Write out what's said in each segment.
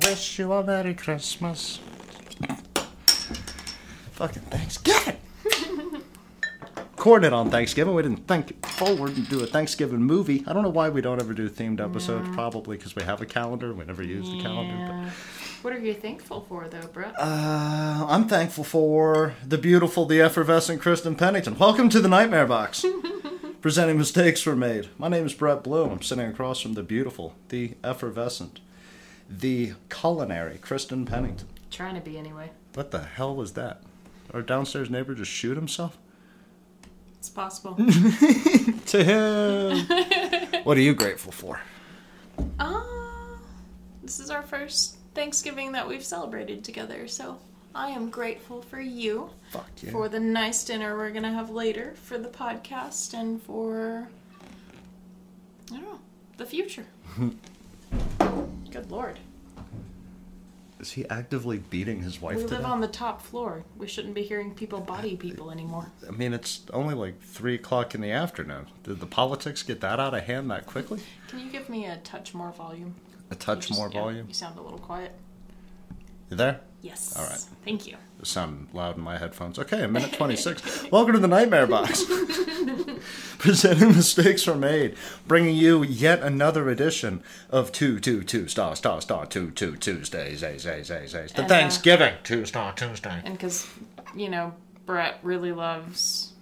We wish you a Merry Christmas. Fucking Thanksgiving. Recorded on Thanksgiving. We didn't think forward and do a Thanksgiving movie. I don't know why we don't ever do themed episodes. Probably because we have a calendar. We never use the calendar. But What are you thankful for, though, Brett? Uh, I'm thankful for the beautiful, the effervescent Kristen Pennington. Welcome to the Nightmare Box. Presenting mistakes were made. My name is Brett Bloom. I'm sitting across from the beautiful, the effervescent, the culinary Kristen Pennington. Trying to be anyway. What the hell was that? Our downstairs neighbor just shoot himself? It's possible. To him. what are you grateful for? uh, this is our first Thanksgiving that we've celebrated together, so I am grateful for you, Fuck yeah. for the nice dinner we're gonna have later, for the podcast, and for I don't know the future. Good lord. Is he actively beating his wife We live on the top floor. We shouldn't be hearing people body people anymore. I mean, it's only like 3 o'clock in the afternoon. Did the politics get that out of hand that quickly? Can you give me a touch more volume? A touch just- more yeah, volume? You sound a little quiet. You there? Yes. All right. Thank you. It sounded loud in my headphones. Okay, a minute 26. Welcome to the Nightmare Box. Presenting mistakes were made, bringing you yet another edition of 222 Star Star Star 22 Tuesdays, A's, A's, A's, A's. The And, uh, Thanksgiving Two Star Tuesday. And because, you know, Brett really loves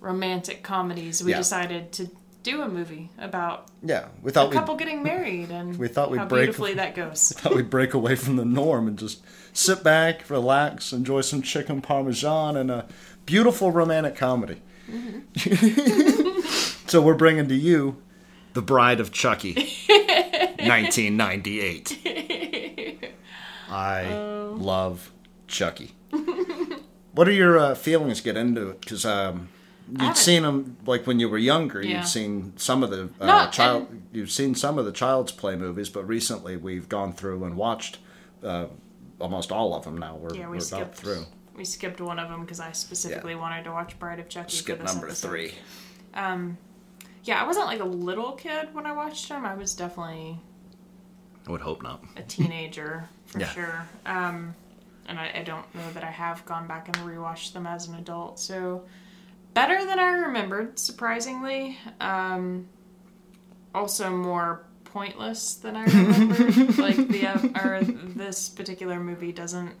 romantic comedies, we Yeah. decided to do a movie about Yeah, we a couple getting married and we thought we'd how break- beautifully that goes. we thought we'd break away from the norm and just sit back, relax, enjoy some chicken parmesan and a beautiful romantic comedy. so we're bringing to you The Bride of Chucky, 1998. I love Chucky. what are your uh, feelings get into it? Because um, you'd seen them like when you were younger. Yeah. You'd seen some of the uh, Not- child. You've seen some of the Child's Play movies, but recently we've gone through and watched uh, almost all of them. Now we're, Yeah, we're we about skipped through. We skipped one of them because I specifically wanted to watch Bride of Chucky. Skip for number episode. three. Yeah, I wasn't like a little kid when I watched them. I was definitely I would hope not. a teenager for Yeah. sure. Um, and I, I don't know that I have gone back and rewatched them as an adult. So better than I remembered, surprisingly. Um, also more pointless than I remembered. like the uh, or this particular movie doesn't.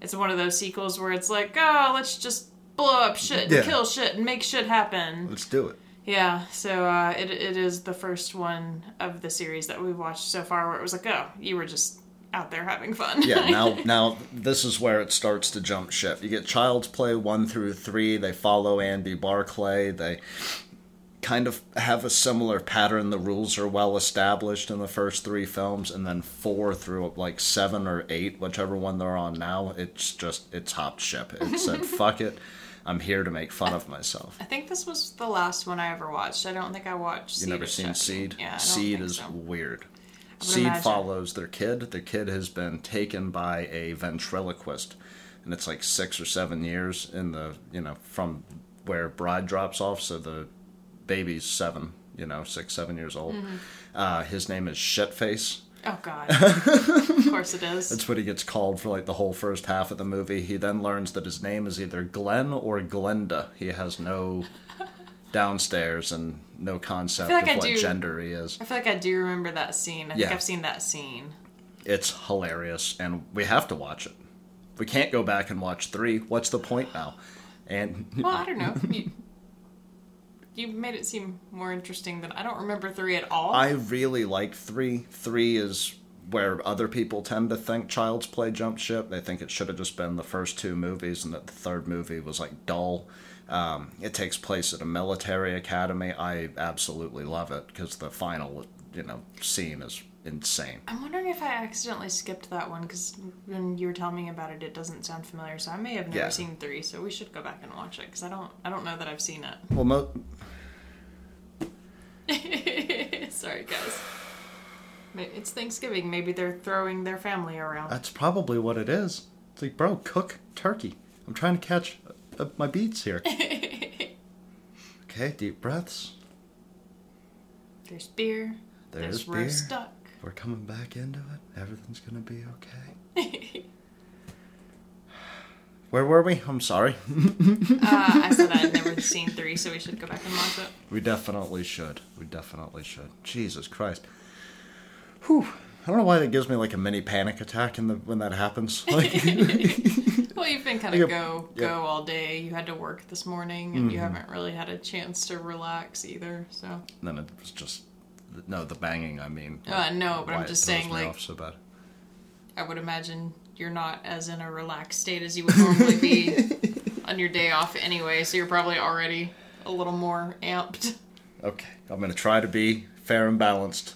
It's one of those sequels where it's like, oh, let's just blow up shit and Yeah. kill shit and make shit happen. Let's do it. Yeah, so uh, it it is the first one of the series that we've watched so far where it was like, oh, you were just out there having fun. Yeah, now now this is where it starts to jump ship. You get Child's Play one through three. They follow Andy Barclay. They kind of have a similar pattern. The rules are well established in the first three films, and then four through like seven or eight, whichever one they're on now. It's just it's hopped ship. It said fuck it. I'm here to make fun of myself. I think this was the last one I ever watched. I don't think I watched. You never seen. Seed? Yeah, Seed is so. weird. Seed imagine. follows their kid. Their kid has been taken by a ventriloquist, and it's like six or seven years in the you know from where bride drops off. So the baby's seven, you know, six seven years old. Mm-hmm. Uh, his name is Shitface. Oh God. of course it is. That's what he gets called for like the whole first half of the movie. He then learns that his name is either Glenn or Glenda. He has no downstairs and no concept like of I what do- gender he is. I feel like I do remember that scene. I think Yeah. I've seen that scene. It's hilarious, and we have to watch it. We can't go back and watch three. What's the point now? And Well, I don't know. You, you made it seem more interesting than I don't remember three at all. I really like three. Three is where other people tend to think Child's Play jumped ship. They think it should have just been the first two movies, and that the third movie was like dull. Um, it takes place at a military academy. I absolutely love it because the final, you know, scene is insane. I'm wondering if I accidentally skipped that one because when you were telling me about it, it doesn't sound familiar. So I may have never Yeah. seen three. So we should go back and watch it because I don't. I don't know that I've seen it. Well, mo- Sorry, guys. It's Thanksgiving. Maybe they're throwing their family around. That's probably what it is. It's like, bro, cook turkey. I'm trying to catch uh, my beats here. okay, deep breaths. There's beer. There's There's roast beer. duck. we're coming back into it. Everything's gonna be okay. Where were we? I'm sorry. uh, I said I'd never seen three, so we should go back and watch it. we definitely should. We definitely should. Jesus Christ. Whew. I don't know why that gives me like a mini panic attack in the when that happens. Like, Well, you've been kind of go go all day. You had to work this morning, and you haven't really had a chance to relax either. So then it was just no the banging. I mean, Uh, no, but I'm just saying, like- so bad. I would imagine you're not as in a relaxed state as you would normally be on your day off anyway. So you're probably already a little more amped. Okay, I'm gonna try to be fair and balanced,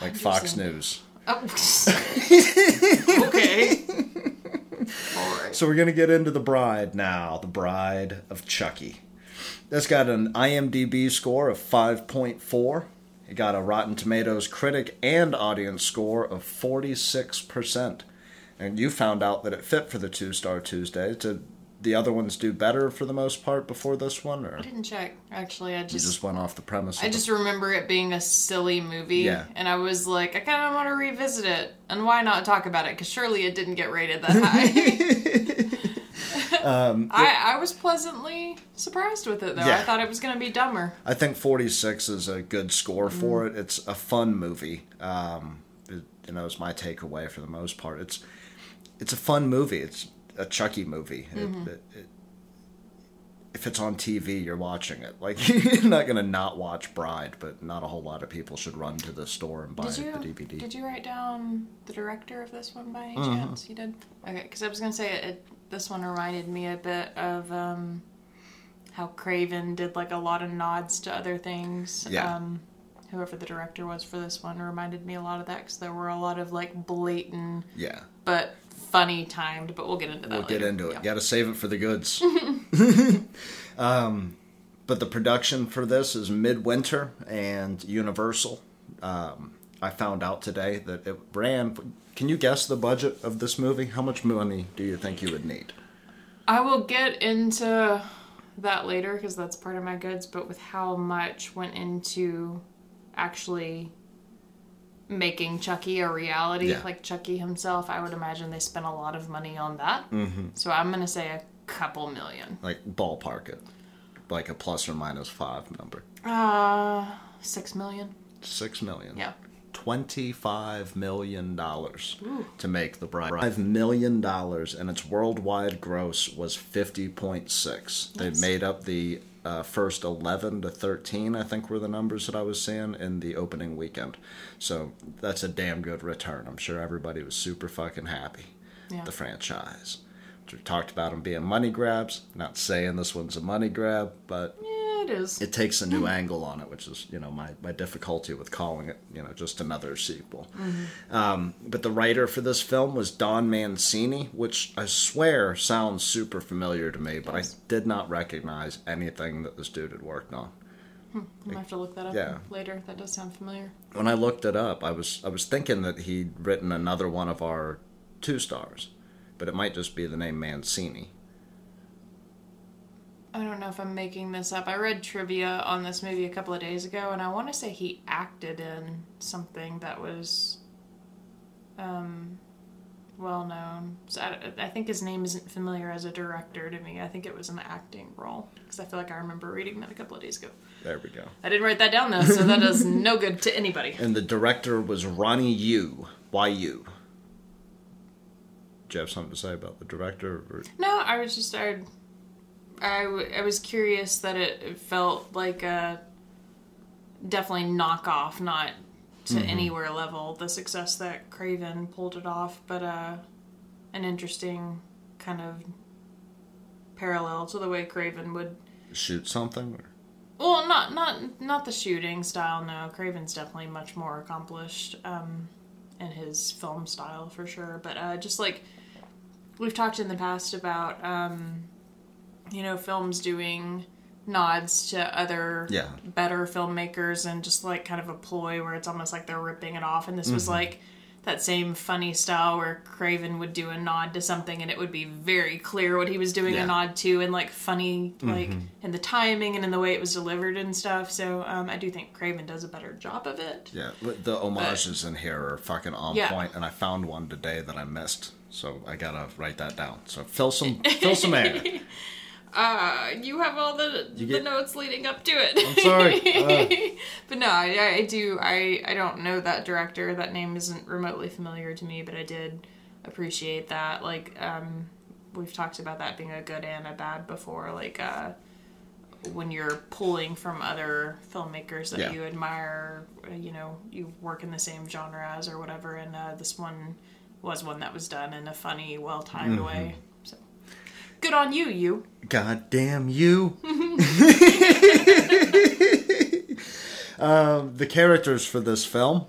like Fox News. Oh. okay. So we're gonna get into the bride now. The Bride of Chucky. That's got an IMDb score of 5.4. It got a Rotten Tomatoes critic and audience score of 46%. And you found out that it fit for the Two Star Tuesday. Did the other ones do better for the most part before this one, or I didn't check. Actually, I you just, just went off the premise? I just remember it being a silly movie, Yeah. and I was like, I kind of want to revisit it, and why not talk about it? Because surely it didn't get rated that high. Um, I, I was pleasantly surprised with it though. I thought it was going to be dumber. I think 46 is a good score Mm-hmm. for it. It's a fun movie. Um, it, you know, it's my takeaway for the most part. It's it's a fun movie. It's a Chucky movie. Mm-hmm. It, it, if it's on TV, you're watching it. Like you're not gonna not watch Bride, but not a whole lot of people should run to the store and buy you the DVD. did you write down the director of this one by any Mm-hmm. chance? You did. Okay, because I was going to say it, it. This one reminded me a bit of um, how Craven did like a lot of nods to other things. Yeah. Um, whoever the director was for this one reminded me a lot of that because there were a lot of like blatant yeah, but funny timed. But we'll get into that. we'll get into it. Yeah. Got to save it for the goods. um, but the production for this is Midwinter and Universal. Um, I found out today that it ran. Can you guess the budget of this movie? How much money do you think you would need? I will get into that later because that's part of my goods, but with how much went into actually making Chucky a reality, Yeah. like Chucky himself, I would imagine they spent a lot of money on that. Mm-hmm. So I'm going to say a couple million. Like ballpark it, like a plus or minus five number. Uh, six million. Six million. Yeah. Twenty-five million dollars Ooh. to make the bride. Five million dollars, and its worldwide gross was fifty point six. They made up the uh, first eleven to thirteen, I think, were the numbers that I was seeing in the opening weekend. So that's a damn good return. I'm sure everybody was super fucking happy. Yeah. The franchise. We talked about them being money grabs. Not saying this one's a money grab, but Yeah, it is. it takes a new angle on it, which is you know my, my difficulty with calling it you know just another sequel. Um, but the writer for this film was Don Mancini, which I swear sounds super familiar to me, but I did not recognize anything that this dude had worked on. I'm going to have to look that up Yeah. later. That does sound familiar. When I looked it up, I was I was thinking that he'd written another one of our two stars, but it might just be the name Mancini. I don't know if I'm making this up. I read trivia on this movie a couple of days ago, and I want to say he acted in something that was um, well known. So I, I think his name isn't familiar as a director to me. I think it was an acting role because I feel like I remember reading that a couple of days ago. There we go. I didn't write that down though, so that does no good to anybody. And the director was Ronnie Yu. Why you? Do you have something to say about the director? Or... No, I was just I, I, w- I was curious that it, felt like a definitely knockoff, not to anywhere level the success that Craven pulled it off, but uh, an interesting kind of parallel to the way Craven would. shoot something? Or... Well, not not not the shooting style. No, Craven's definitely much more accomplished um, in his film style for sure. But uh, just like we've talked in the past about, um, you know, films doing nods to other Yeah. better filmmakers and just like kind of a ploy where it's almost like they're ripping it off. And this was like that same funny style where Craven would do a nod to something and it would be very clear what he was doing Yeah. a nod to and like funny like in the timing and in the way it was delivered and stuff. So um, I do think Craven does a better job of it. Yeah, the homages in here are fucking on Yeah. point, and I found one today that I missed, so I gotta write that down. So fill some fill some air. Uh, you have all the the get- notes leading up to it. I'm sorry. Uh, But no, I, I do. I I don't know that director. That name isn't remotely familiar to me, but I did appreciate that. Like, um, we've talked about that being a good and a bad before. Like, uh, when you're pulling from other filmmakers that Yeah. you admire, uh, you know, you work in the same genre as or whatever. And uh, this one was one that was done in a funny, well timed way. Good on you, you. God damn you. um, the characters for this film,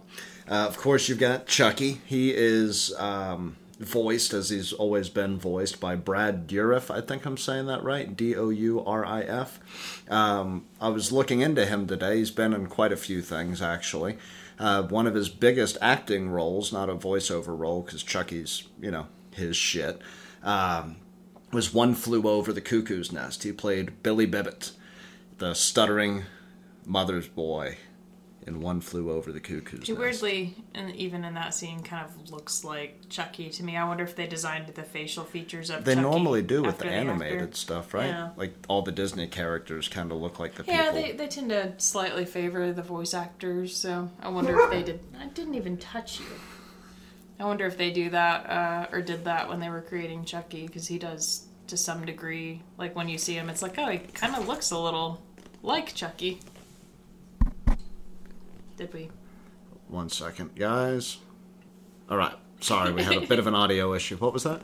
uh, of course, you've got Chucky. He is um, voiced, as he's always been voiced, by Brad Dourif. I think I'm saying that right. D O U R I F. Um, I was looking into him today. He's been in quite a few things, actually. Uh, one of his biggest acting roles, not a voiceover role, because Chucky's, you know, his shit. Um, was One Flew Over the Cuckoo's Nest. He played Billy Bibbit, the stuttering mother's boy in One Flew Over the Cuckoo's He Nest. weirdly, and even in that scene, kind of looks like Chucky to me. I wonder if they designed the facial features of They Chucky normally do with the animated actor. stuff, right? Yeah. Like all the Disney characters kind of look like the Yeah, people. they, they tend to slightly favor the voice actors, so I wonder if they did. I didn't even touch you. I wonder if they do that uh, or did that when they were creating Chucky, because he does to some degree. Like when you see him, it's like, oh, he kind of looks a little like Chucky. Did we? One second, guys. All right. Sorry, we had a bit of an audio issue. What was that?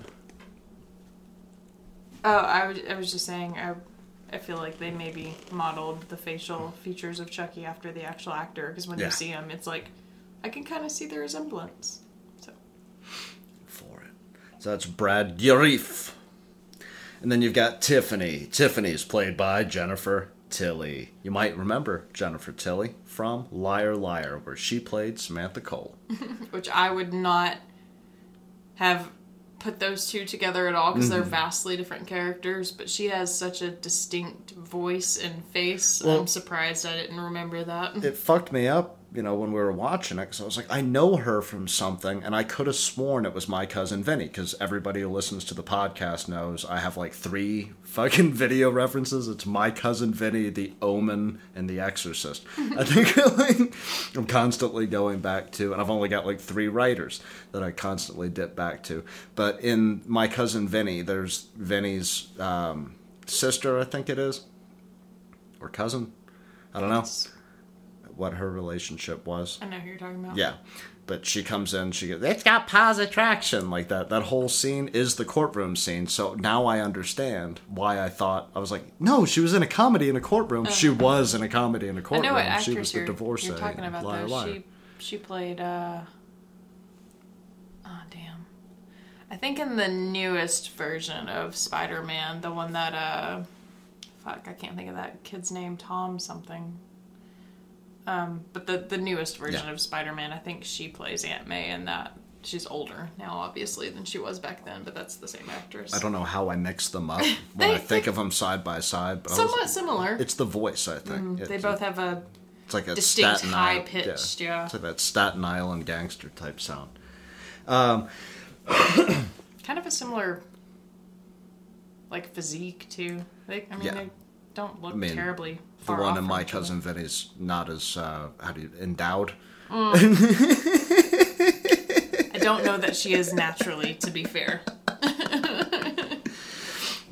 Oh, I was, I was just saying, I, I feel like they maybe modeled the facial features of Chucky after the actual actor, because when Yeah. you see him, it's like, I can kind of see the resemblance. So, for it. So that's Brad Dourif. And then you've got Tiffany. Tiffany's played by Jennifer Tilly. You might remember Jennifer Tilly from Liar Liar, where she played Samantha Cole. which I would not have put those two together at all because Mm-hmm. they're vastly different characters. But she has such a distinct voice and face. Well- I'm surprised I didn't remember that. It fucked me up, you know, when we were watching it, because I was like, I know her from something, and I could have sworn it was my cousin Vinny, because everybody who listens to the podcast knows I have like three fucking video references. It's my cousin Vinny, The Omen, and The Exorcist. I think like, I'm constantly going back to, and I've only got like three writers that I constantly dip back to. But in my cousin Vinny, there's Vinny's um, sister, I think it is, or cousin. I don't know what her relationship was. I know who you're talking about. Yeah. But she comes in, she goes, It's got positive attraction. Like that. That whole scene is the courtroom scene. So now I understand why I thought I was like, no, she was in a comedy in a courtroom. she was in a comedy in a courtroom. I know what she was the you're, divorcee. you're talking about liar, liar. She she played uh oh damn. I think in the newest version of Spider-Man, the one that uh fuck, I can't think of that kid's name, Tom something. Um, but the the newest version Yeah. of Spider-Man, I think she plays Aunt May in that. She's older now, obviously, than she was back then, but that's the same actress. I don't know how I mix them up when They- I think they- of them side by side. But I was- Somewhat similar. it's the voice, I think. they It's- both have a It's like a distinct Staten high Island- pitched, yeah. It's like that Staten Island gangster type sound. kind of a similar like physique too. They, I mean, Yeah. they don't look I mean, terribly. The one in my cousin Vinny's not as uh, how do you endowed. I don't know that she is naturally. To be fair,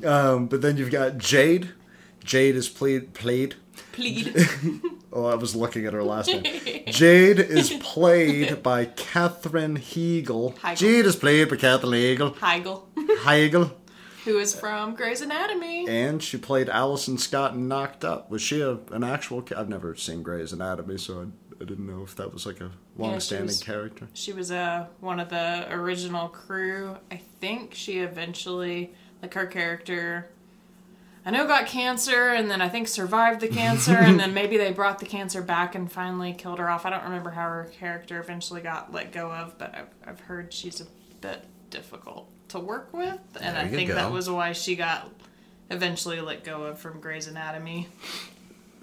Um, but then you've got Jade. Jade is played played. plead. Oh, I was looking at her last name. Jade is played by Katherine Heigl. Heigl. Jade is played by Katherine Heigl. Heigl, Heigl. Who is from Grey's Anatomy. And she played Allison Scott in Knocked Up. Was she a, an actual? ca- I've never seen Grey's Anatomy, so I, I didn't know if that was like a long-standing was- character. She was uh, one of the original crew. I think she eventually, like her character, I know got cancer and then I think survived the cancer and then maybe they brought the cancer back and finally killed her off. I don't remember how her character eventually got let go of, but I've, I've heard she's a bit difficult to work with, and There I think go. that was why she got eventually let go of from Grey's Anatomy.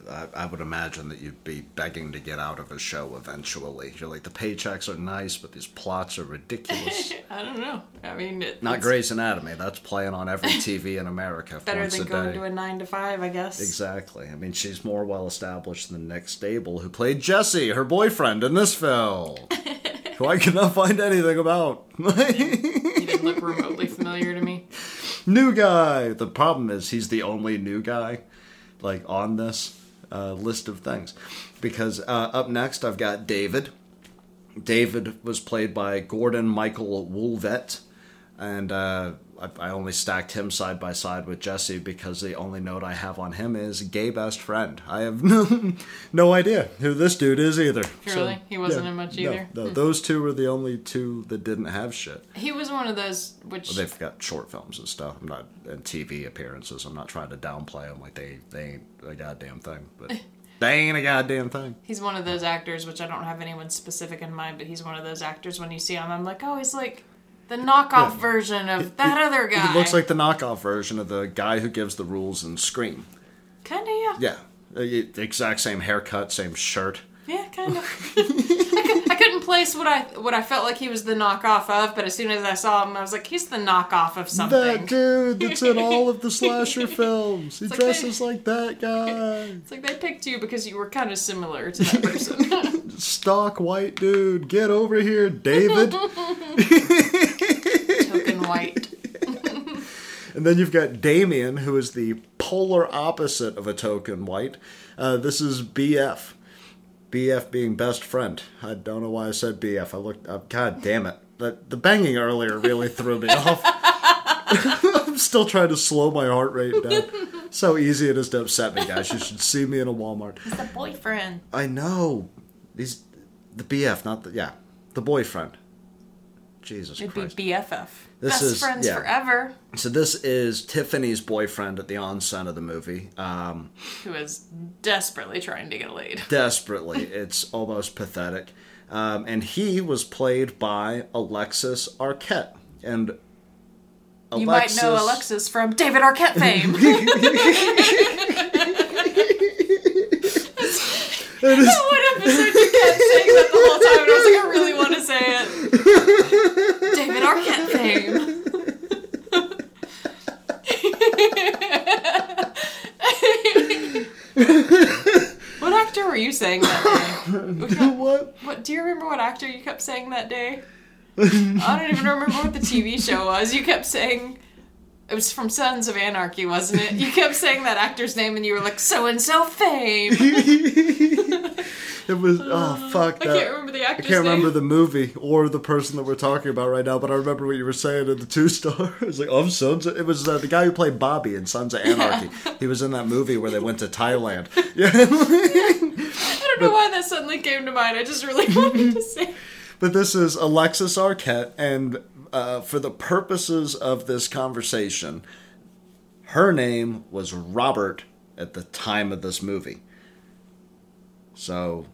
I, I would imagine that you'd be begging to get out of a show eventually. You're like, the paychecks are nice, but these plots are ridiculous. I don't know. I mean, it, Not Grey's Anatomy. That's playing on every TV in America better than going to a nine to five, I guess. Exactly. I mean, she's more well established than Nick Stabile, who played Jesse, her boyfriend, in this film, who I could not find anything about. Look remotely familiar to me. new guy. The problem is he's the only new guy, like on this uh, list of things, because uh, up next I've got David. David was played by Gordon Michael Woolvett, and uh, I, I only stacked him side by side with Jesse because the only note I have on him is gay best friend. I have no, no idea who this dude is either. Really? He wasn't in much no, either? No, hmm. those two were the only two that didn't have shit. He was one of those which They've got short films and stuff. I'm not and TV appearances. I'm not trying to downplay them like they they ain't a goddamn thing, but they ain't a goddamn thing. he's one of those actors which I don't have anyone specific in mind, but he's one of those actors when you see him, I'm like, oh, he's like the knockoff version of that other guy. He looks like the knockoff version of the guy who gives the rules in Scream. kind of yeah, Yeah, Uh, the exact same haircut, same shirt. yeah, kind of. I, I couldn't place what I what I felt like he was the knockoff of, but as soon as I saw him, I was like, he's the knockoff of something. That dude that's in all of the slasher films. He like they- dresses like that guy. It's like they picked you because you were kind of similar to that person. Stock white dude. Get over here, David. White. And then you've got Damien, who is the polar opposite of a token white. Uh, this is BF. BF being best friend. I don't know why I said BF. I looked up. God damn it. The, the banging earlier really threw me off. I'm still trying to slow my heart rate down. So easy it is to upset me, guys. You should see me in a Walmart. He's the boyfriend. I know. These. The BF, not the. Yeah. The boyfriend. Jesus It'd Christ. be BFF. This Best is- friends yeah. forever. So this is Tiffany's boyfriend at the onset of the movie. Um, Who is desperately trying to get laid. desperately, it's almost pathetic. Um, and he was played by Alexis Arquette. And You might know Alexis from David Arquette fame. It is- what episode you kept saying that the whole time? And I was like, I really want to say it. David Arquette fame. what actor were you saying that day? Got- what? What do you remember? What actor you kept saying that day? I don't even remember what the TV show was. You kept saying it was from Sons of Anarchy, wasn't it? You kept saying that actor's name, and you were like so and so fame. It was oh fuck That. I can't remember the actor's I can't remember name. the movie or the person that we're talking about right now, but I remember what you were saying in the two star. It was like, oh, I'm Sons. Of, it was uh, the guy who played Bobby in Sons of Anarchy. He was in that movie where they went to Thailand. Yeah. I don't know why that suddenly came to mind. I just really wanted to say. But this is Alexis Arquette, and uh, for the purposes of this conversation, her name was Robert at the time of this movie. So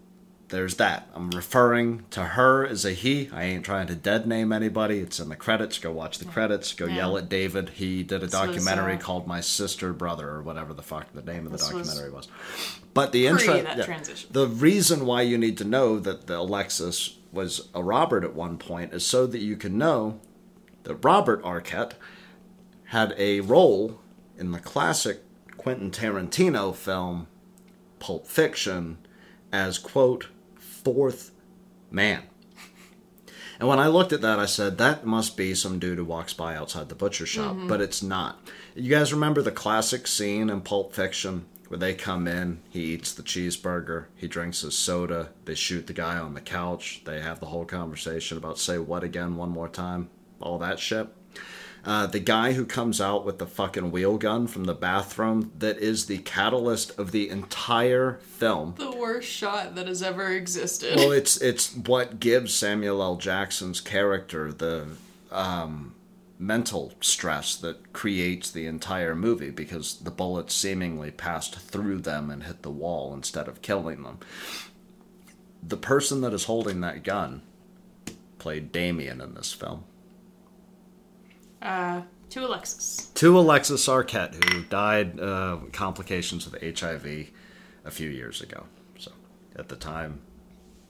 there's that. I'm referring to her as a he. I ain't trying to dead name anybody. It's in the credits. Go watch the credits. Go Yeah. yell at David. He did a This was, documentary uh, called My Sister Brother or whatever the fuck the name of the This was documentary was. But the intro transition. the reason why you need to know that the Alexis was a Robert at one point is so that you can know that Robert Arquette had a role in the classic Quentin Tarantino film Pulp Fiction as quote fourth man. And when I looked at that, I said, that must be some dude who walks by outside the butcher shop. Mm-hmm. But it's not. You guys remember the classic scene in Pulp Fiction where they come in, he eats the cheeseburger, he drinks his soda, they shoot the guy on the couch, they have the whole conversation about say what again one more time, all that shit. Uh, the guy who comes out with the fucking wheel gun from the bathroom that is the catalyst of the entire film The worst shot that has ever existed. well, it's it's what gives Samuel L. Jackson's character the um, mental stress that creates the entire movie because the bullets seemingly passed through them and hit the wall instead of killing them. The person that is holding that gun played Damien in this film. Uh, to Alexis. To Alexis Arquette, who died uh, complications of HIV a few years ago. So at the time,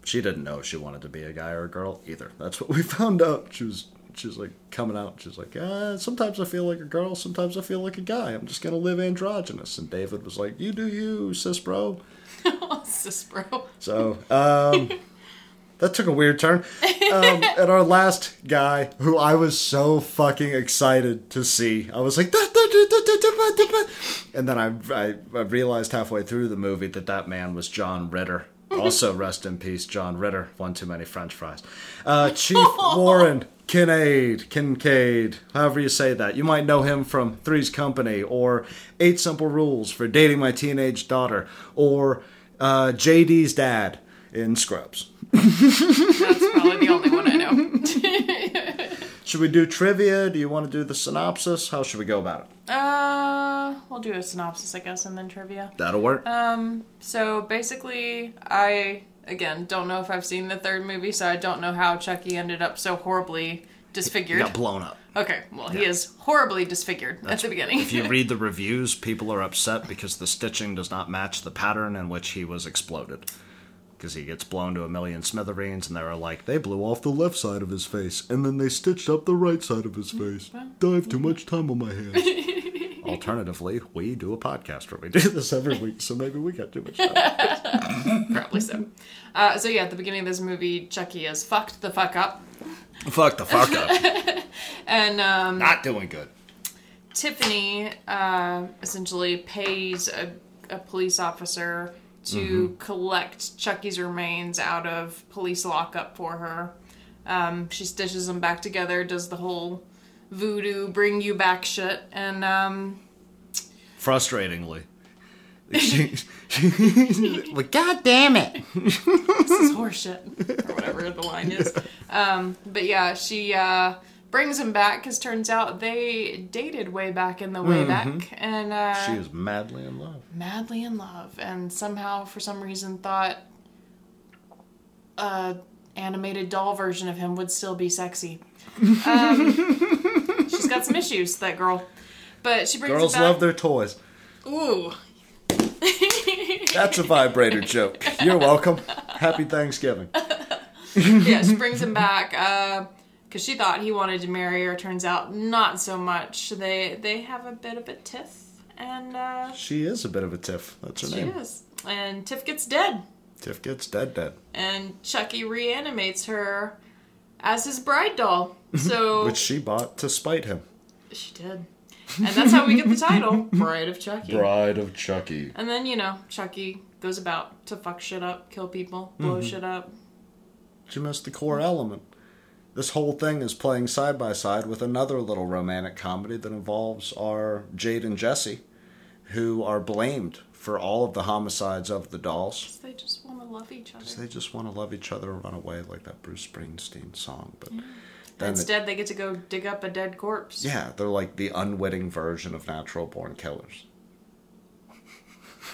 she didn't know she wanted to be a guy or a girl either. That's what we found out. She was she was like coming out. She's like, uh, sometimes I feel like a girl, sometimes I feel like a guy. I'm just gonna live androgynous. And David was like, you do you, cis bro. Cis bro. So um, that took a weird turn. Um, and our last guy, who I was so fucking excited to see, I was like, and then I, I I realized halfway through the movie that that man was John Ritter. Also, rest in peace, John Ritter. One too many French fries. Uh, Chief Warren Kincaid, Kincaid, however you say that. You might know him from Three's Company or Eight Simple Rules for Dating My Teenage Daughter or uh, JD's dad in Scrubs. That's probably the only one I know. Should we do trivia? Do you want to do the synopsis? How should we go about it? uh, we'll do a synopsis, I guess, and then trivia. That'll work. Um, so basically, I again don't know if I've seen the third movie, so I don't know how Chucky ended up so horribly You disfigured. got blown up. Okay, well, he is horribly disfigured at the beginning. If you read the reviews, people are upset because the stitching does not match the pattern in which he was exploded. Because he gets blown to a million smithereens, and they're like, they blew off the left side of his face, and then they stitched up the right side of his face. I have too much time on my hands. Alternatively, we do a podcast where we do this every week, so maybe we got too much time. Probably so. Uh, so yeah, at the beginning of this movie, Chucky is fucked the fuck up, Fuck the fuck up. and um, Not doing good. Tiffany uh, essentially pays a, a police officer to collect Chucky's remains out of police lockup for her. Um, she stitches them back together, does the whole voodoo bring you back shit, and um, Frustratingly. She, she, well, God damn it! this is horseshit, or whatever the line is. Um, but yeah, she uh, brings him back because turns out they dated way back in the way back, and uh, She is madly in love. madly in love and somehow for some reason thought a animated doll version of him would still be sexy um, she's got some issues that girl but she brings Girls back love their toys. ooh That's a vibrator joke. You're welcome. Happy Thanksgiving. yeah she brings him back because she thought he wanted to marry her turns out not so much they they have a bit of a tiff and uh, She is a bit of a Tiff. That's her she name. is and tiff gets dead Tiff gets dead dead. and Chucky reanimates her as his bride doll. So Which she bought to spite him. she did, and that's how we get the title, Bride of Chucky. Bride of Chucky. And then you know Chucky goes about to fuck shit up, kill people, blow Mm-hmm. shit up. She missed the core element. This whole thing is playing side by side with another little romantic comedy that involves our Jade and Jesse, who are blamed for all of the homicides of the dolls. They just want to love each other. They just want to love each other and run away like that Bruce Springsteen song. But it- Instead, they get to go dig up a dead corpse. yeah, they're like the unwitting version of natural born killers.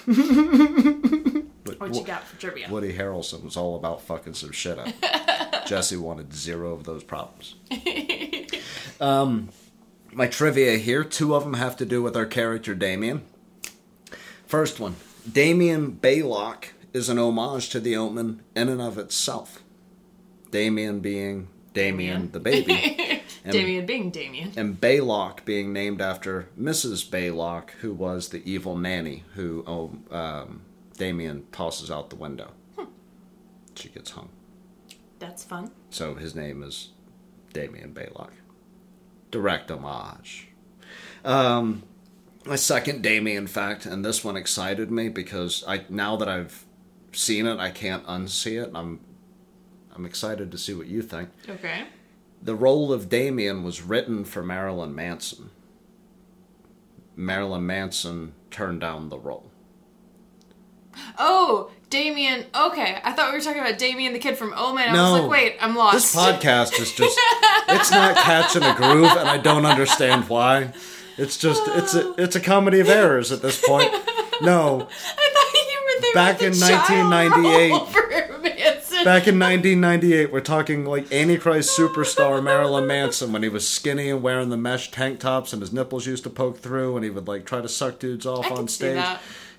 But What you got for trivia? Woody Harrelson was all about fucking some shit up. Jesse wanted zero of those problems. um, my trivia here, two of them have to do with our character Damien. First one, Damien Baylock is an homage to the Omen in and of itself. Damien being Damien the baby. And- Damien being Damien. and Baylock being named after Mrs. Baylock, who was the evil nanny who oh, um, Damien tosses out the window. She gets hung. That's fun. So his name is Damien Baylock. Direct homage. Um, my second Damien fact, and this one excited me because I now that I've seen it, I can't unsee it. I'm I'm excited to see what you think. Okay. The role of Damien was written for Marilyn Manson. Marilyn Manson turned down the role. Oh, Damien. Okay, I thought we were talking about Damien, the kid from oh Omen. I No. was like, wait, I'm lost. This podcast is just it's not catching a groove and I don't understand why. It's just it's a it's a comedy of errors at this point. No. I thought you meant they Back were in the 1998. role Manson. Back in 1998, we're talking like Antichrist superstar Marilyn Manson when he was skinny and wearing the mesh tank tops and his nipples used to poke through and he would like try to suck dudes off I on stage.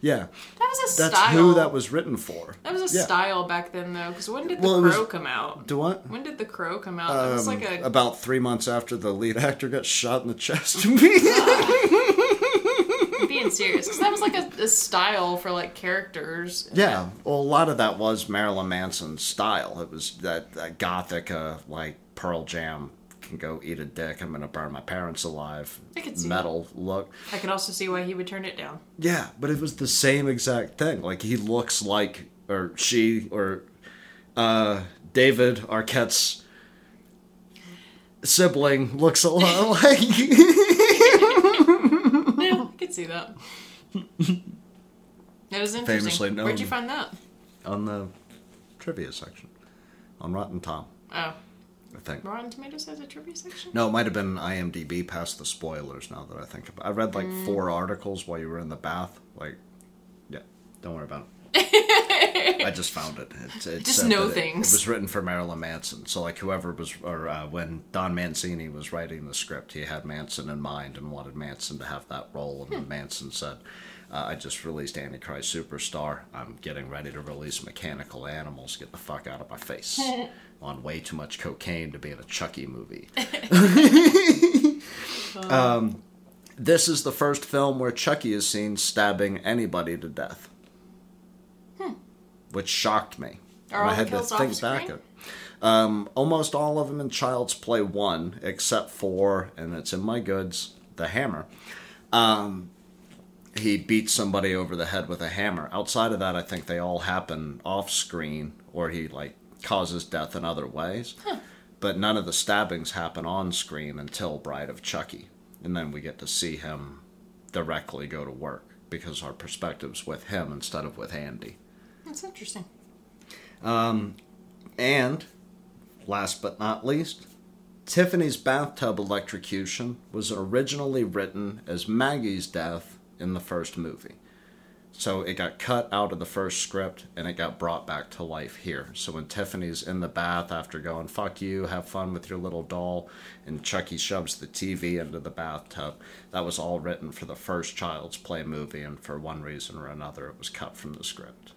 Yeah, That was a that's style. who that was written for. That was a Yeah. style back then, though. Because when did the Well, it was- crow come out? Do what? When did the crow come out? That was Um, like a. about three months after the lead actor got shot in the chest. being serious, because that was like a, a style for like characters. yeah, well, a lot of that was Marilyn Manson's style. It was that, that gothic, uh, like Pearl Jam can go eat a dick. I'm gonna burn my parents alive. I could see metal look. I could also see why he would turn it down. Yeah, but it was the same exact thing. Like he looks like, or she, or uh, David Arquette's sibling looks a lot like. Yeah, I could see that. That was interesting. Famously Where'd you find that? on the trivia section on Rotten Tom, Oh, I think. Rotten Tomatoes has a trivia section. No, it might have been IMDb past the spoilers. Now that I think about, it. I read like Mm. four articles while you were in the bath. Like, yeah, don't worry about it. I just found it. it, it Just know it- things. It, was written for Marilyn Manson. So like whoever was, or uh, when Don Mancini was writing the script, he had Manson in mind and wanted Manson to have that role. And Hmm. then Manson said, uh, "I just released Antichrist Superstar. I'm getting ready to release Mechanical Animals. Get the fuck out of my face." On way too much cocaine to be in a Chucky movie. um, this is the first film where Chucky is seen stabbing anybody to death, which shocked me. I had to think back. At, um, almost all of them in Child's Play one, except for, and it's in my goods, the hammer. Um, he beats somebody over the head with a hammer. Outside of that, I think they all happen off screen, or he like causes death in other ways. But none of the stabbings happen on screen until Bride of Chucky, and then we get to see him directly go to work because our perspective's with him instead of with Andy. That's interesting. Um, and last but not least, Tiffany's bathtub electrocution was originally written as Maggie's death in the first movie. So it got cut out of the first script and it got brought back to life here. So when Tiffany's in the bath after going, fuck you, have fun with your little doll, and Chucky shoves the TV into the bathtub, that was all written for the first Child's Play movie, and for one reason or another, it was cut from the script.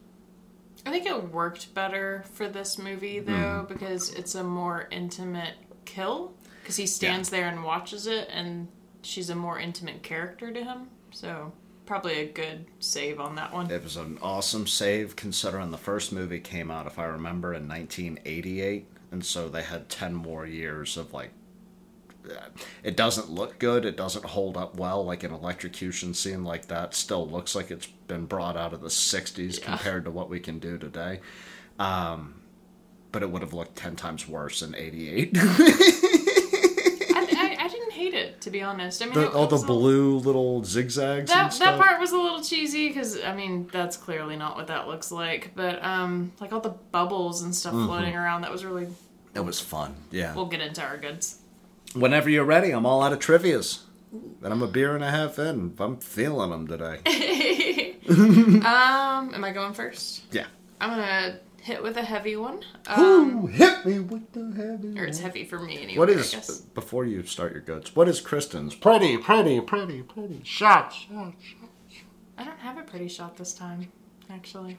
I think it worked better for this movie though mm-hmm. because it's a more intimate kill because he stands there and watches it and she's a more intimate character to him. So probably a good save on that one. It was an awesome save considering the first movie came out, if I remember, in 1988. And so they had 10 more years of like. It doesn't look good. It doesn't hold up well. Like an electrocution scene like that still looks like it's been brought out of the 60s Yeah. compared to what we can do today. Um, but it would have looked 10 times worse in 88. I, I, I didn't hate it to be honest. I mean, the, all the blue little zigzags and That, stuff. that part was a little cheesy because I mean that's clearly not what that looks like. But um, like all the bubbles and stuff Mm-hmm. floating around, that was really. That was fun. Yeah. We'll get into our goods. Whenever you're ready, I'm all out of trivias. And I'm a beer and a half in. I'm feeling them today. Um, am I going first? Yeah. I'm gonna hit with a heavy one. Um, Ooh, hit me with the heavy. or it's heavy for me anyway. What I guess. before you start your goods? What is Kristen's pretty, pretty, pretty, pretty shot? shot, shot. I don't have a pretty shot this time, actually.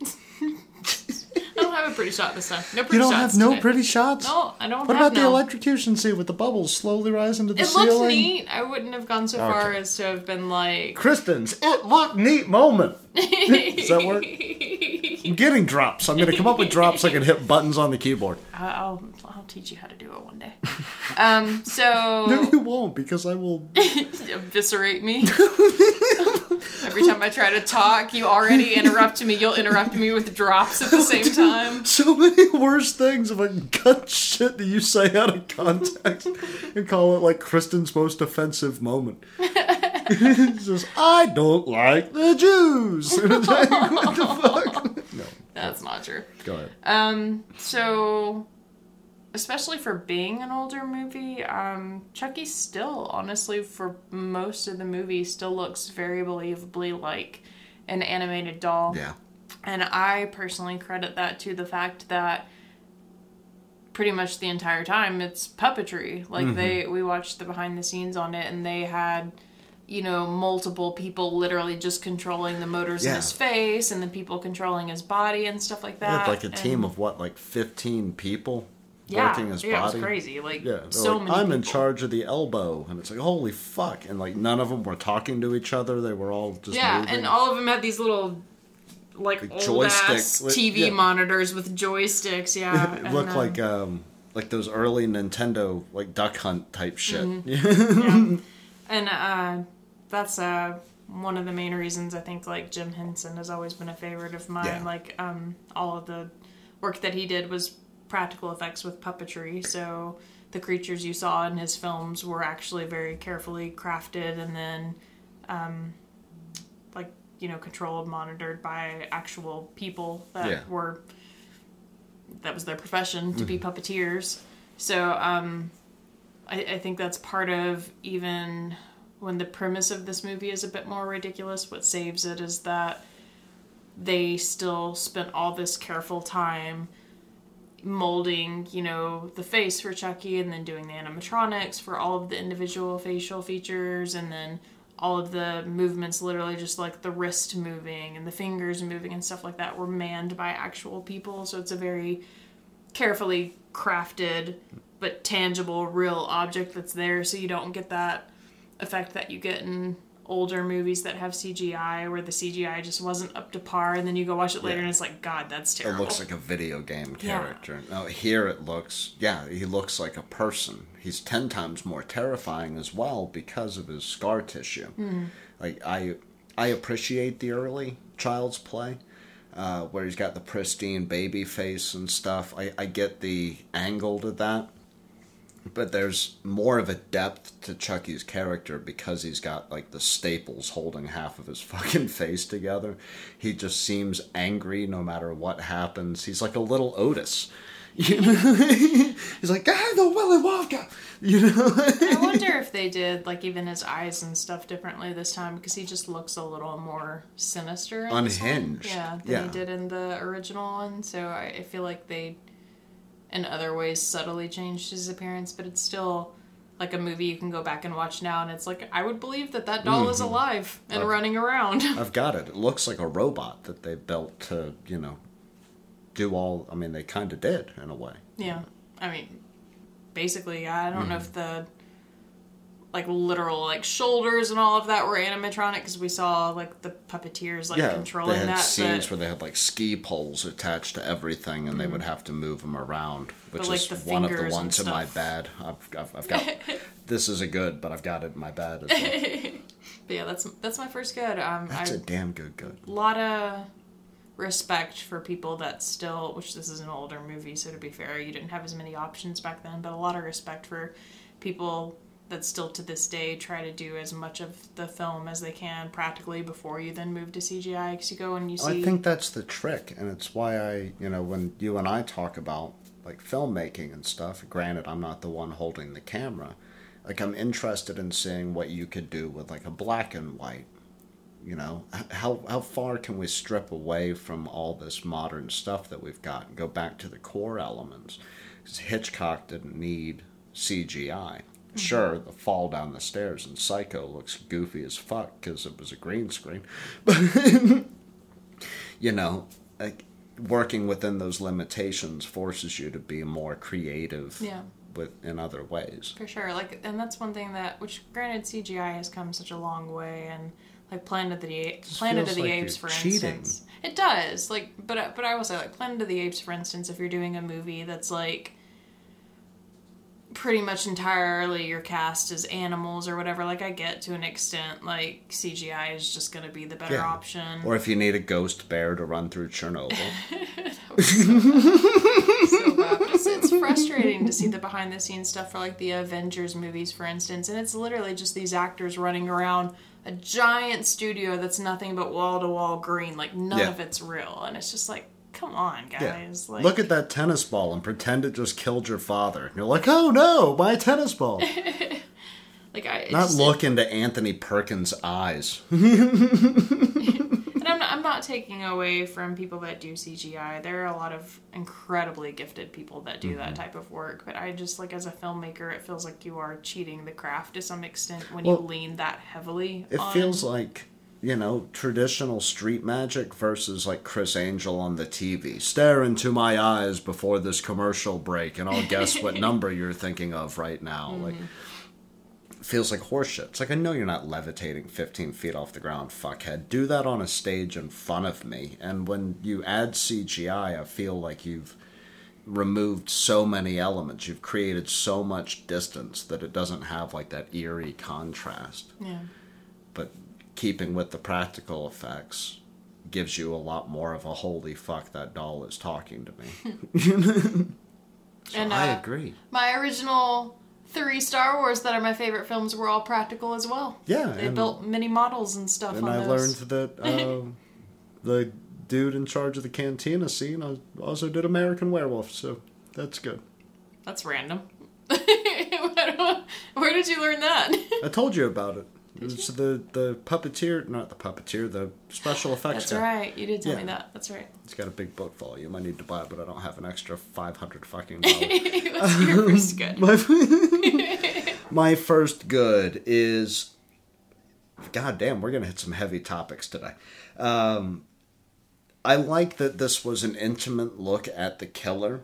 I don't have a pretty shot this time. No pretty You don't shots have no today. pretty shots. No, I don't What have about the no. electrocution scene with the bubbles slowly rising to the It ceiling? looked neat. I wouldn't have gone so far Okay. as to have been like. Kristen's it looked neat moment. Does that work? I'm getting drops. I'm gonna come up with drops. I can hit buttons on the keyboard. I'll I'll teach you how to do it one day. Um, so No, you won't because I will. eviscerate me. Every time I try to talk, you already interrupt me. You'll interrupt me with drops at the same time. So many worse things if I can cut shit that you say out of context and call it like Kristen's most offensive moment. It's just, I don't like the Jews. Like, what the fuck? No, That's not true. go ahead. Um, so especially for being an older movie, um, Chucky still, honestly, for most of the movie, still looks very believably like an animated doll. Yeah. And I personally credit that to the fact that pretty much the entire time it's puppetry. Like mm-hmm. they we watched the behind the scenes on it and they had you know multiple people literally just controlling the motors in his face and the people controlling his body and stuff like that. like a And- team of what, like 15 people yeah, working his yeah, body? was crazy. Like Yeah, so like, many I'm in charge of the elbow, and it's like holy fuck, and like none of them were talking to each other. They were all just Yeah, moving. and all of them had these little like, Like old ass TV yeah. monitors with joysticks. Yeah, it and, looked um, like um like those early Nintendo like Duck Hunt type shit. Mm-hmm. And uh, that's uh, one of the main reasons I think like Jim Henson has always been a favorite of mine. Yeah. Like um, all of the work that he did was practical effects with puppetry. So the creatures you saw in his films were actually very carefully crafted and then um, you know controlled, monitored by actual people that Yeah. were that was their profession to be puppeteers. So um, I, I think that's part of even when the premise of this movie is a bit more ridiculous. What saves it is that they still spent all this careful time molding, you know, the face for Chucky and then doing the animatronics for all of the individual facial features and then all of the movements literally just like the wrist moving and the fingers moving and stuff like that were manned by actual people. So it's a very carefully crafted but tangible real object that's there. So you don't get that effect that you get in older movies that have CGI where the CGI just wasn't up to par and then you go watch it later Yeah. and it's like god that's terrible. It looks like a video game Yeah. character. No, here it looks, yeah, he looks like a person. He's ten times more terrifying as well because of his scar tissue. Hmm. Like I, I appreciate the early Child's Play, uh, where he's got the pristine baby face and stuff. I, I get the angle to that, but there's more of a depth to Chucky's character because he's got like the staples holding half of his fucking face together. He just seems angry no matter what happens. He's like a little Otis. You know? he's like, ah, the Willy Wonka. You know? I wonder if they did like even his eyes and stuff differently this time because he just looks a little more sinister, in this one. Unhinged. yeah, than Yeah. he did in the original one. So I, I feel like they, in other ways, subtly changed his appearance, but it's still like a movie you can go back and watch now, and it's like I would believe that that doll is Mm-hmm. alive and running around. I've got it. It looks like a robot that they built to, you know, do all. I mean, they kind of did in a way. Yeah, I mean, basically, I don't know Mm-hmm. if the like literal like shoulders and all of that were animatronic because we saw like the puppeteers like yeah, controlling they had that. scenes but, where they had like ski poles attached to everything, and they would have to move them around, which But, like, is one of the ones in my bed. I've, I've, I've got. this is a good, but I've got it in my bed. As well. but yeah, that's that's my first good. Um, That's I, a damn good good. A lot of respect for people that still, which this is an older movie, so to be fair, you didn't have as many options back then, but a lot of respect for people that still to this day try to do as much of the film as they can practically before you then move to CGI because you go and you oh, see. I think that's the trick, and it's why I, you know, when you and I talk about like filmmaking and stuff. Granted, I'm not the one holding the camera. Like I'm interested in seeing what you could do with like a black and white. You know, how how far can we strip away from all this modern stuff that we've got and go back to the core elements? Because Hitchcock didn't need CGI. Mm-hmm. Sure, the fall down the stairs in Psycho looks goofy as fuck because it was a green screen, but you know, like working within those limitations forces you to be more creative Yeah. with in other ways. For sure, like, and that's one thing that, which granted, CGI has come such a long way, and like Planet of the Planet of the like Apes, for cheating. instance, it does. Like, but but I will say, like Planet of the Apes, for instance, if you're doing a movie that's like pretty much entirely your cast is animals or whatever, like I get to an extent, like CGI is just going to be the better Yeah. option. Or if you need a ghost bear to run through Chernobyl. so it's, it's frustrating to see the behind the scenes stuff for like the Avengers movies, for instance, and it's literally just these actors running around a giant studio that's nothing but wall to wall green. Like none Yeah. of it's real, and it's just like, come on, Yeah. guys. Like, Look at that tennis ball and pretend it just killed your father. And you're like, oh no, my tennis ball. like I Not just- look into Anthony Perkins' eyes. And I'm not, I'm not taking away from people that do CGI. There are a lot of incredibly gifted people that do Mm-hmm. that type of work. But I just like as a filmmaker, it feels like you are cheating the craft to some extent when Well, you lean that heavily. It on- feels like, you know, traditional street magic versus like Criss Angel on the TV. Stare into my eyes before this commercial break, and I'll guess what number you're thinking of right now. Like, mm-hmm. feels like horseshit. It's like, I know you're not levitating 15 feet off the ground, fuckhead. Do that on a stage in front of me. And when you add CGI, I feel like you've removed so many elements. You've created so much distance that it doesn't have like that eerie contrast yeah. but keeping with the practical effects gives you a lot more of a holy fuck that doll is talking to me. so And, I uh, agree. My original three Star Wars that are my favorite films were all practical as well. Yeah, They built mini models and stuff and on I those. learned that um, the dude in charge of the cantina scene uh, also did American Werewolf, so that's good. That's random. Where did you learn that? I told you about it. Was the the puppeteer, not the puppeteer, the special effects That's guy. right. You did tell me that. That's right. It's got a big book volume. I need to buy it, but I don't have an extra five hundred fucking dollars. Your first good? My, my first good is God damn, we're gonna hit some heavy topics today. Um, I like that this was an intimate look at the killer,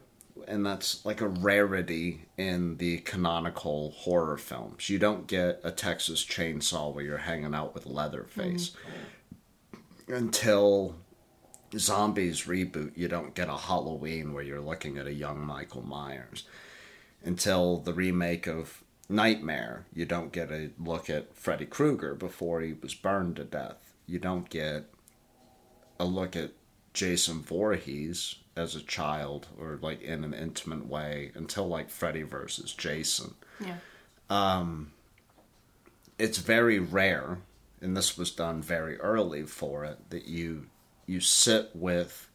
and that's like a rarity in the canonical horror films. You don't get a Texas chainsaw where you're hanging out with Leatherface mm-hmm. until Zombies reboot. You don't get a Halloween where you're looking at a young Michael Myers until the remake of Nightmare, you don't get a look at Freddy Krueger before he was burned to death. You don't get a look at Jason Voorhees as a child or like in an intimate way until like Freddy versus Jason. Yeah. Um, it's very rare, and this was done very early for it, that you you sit with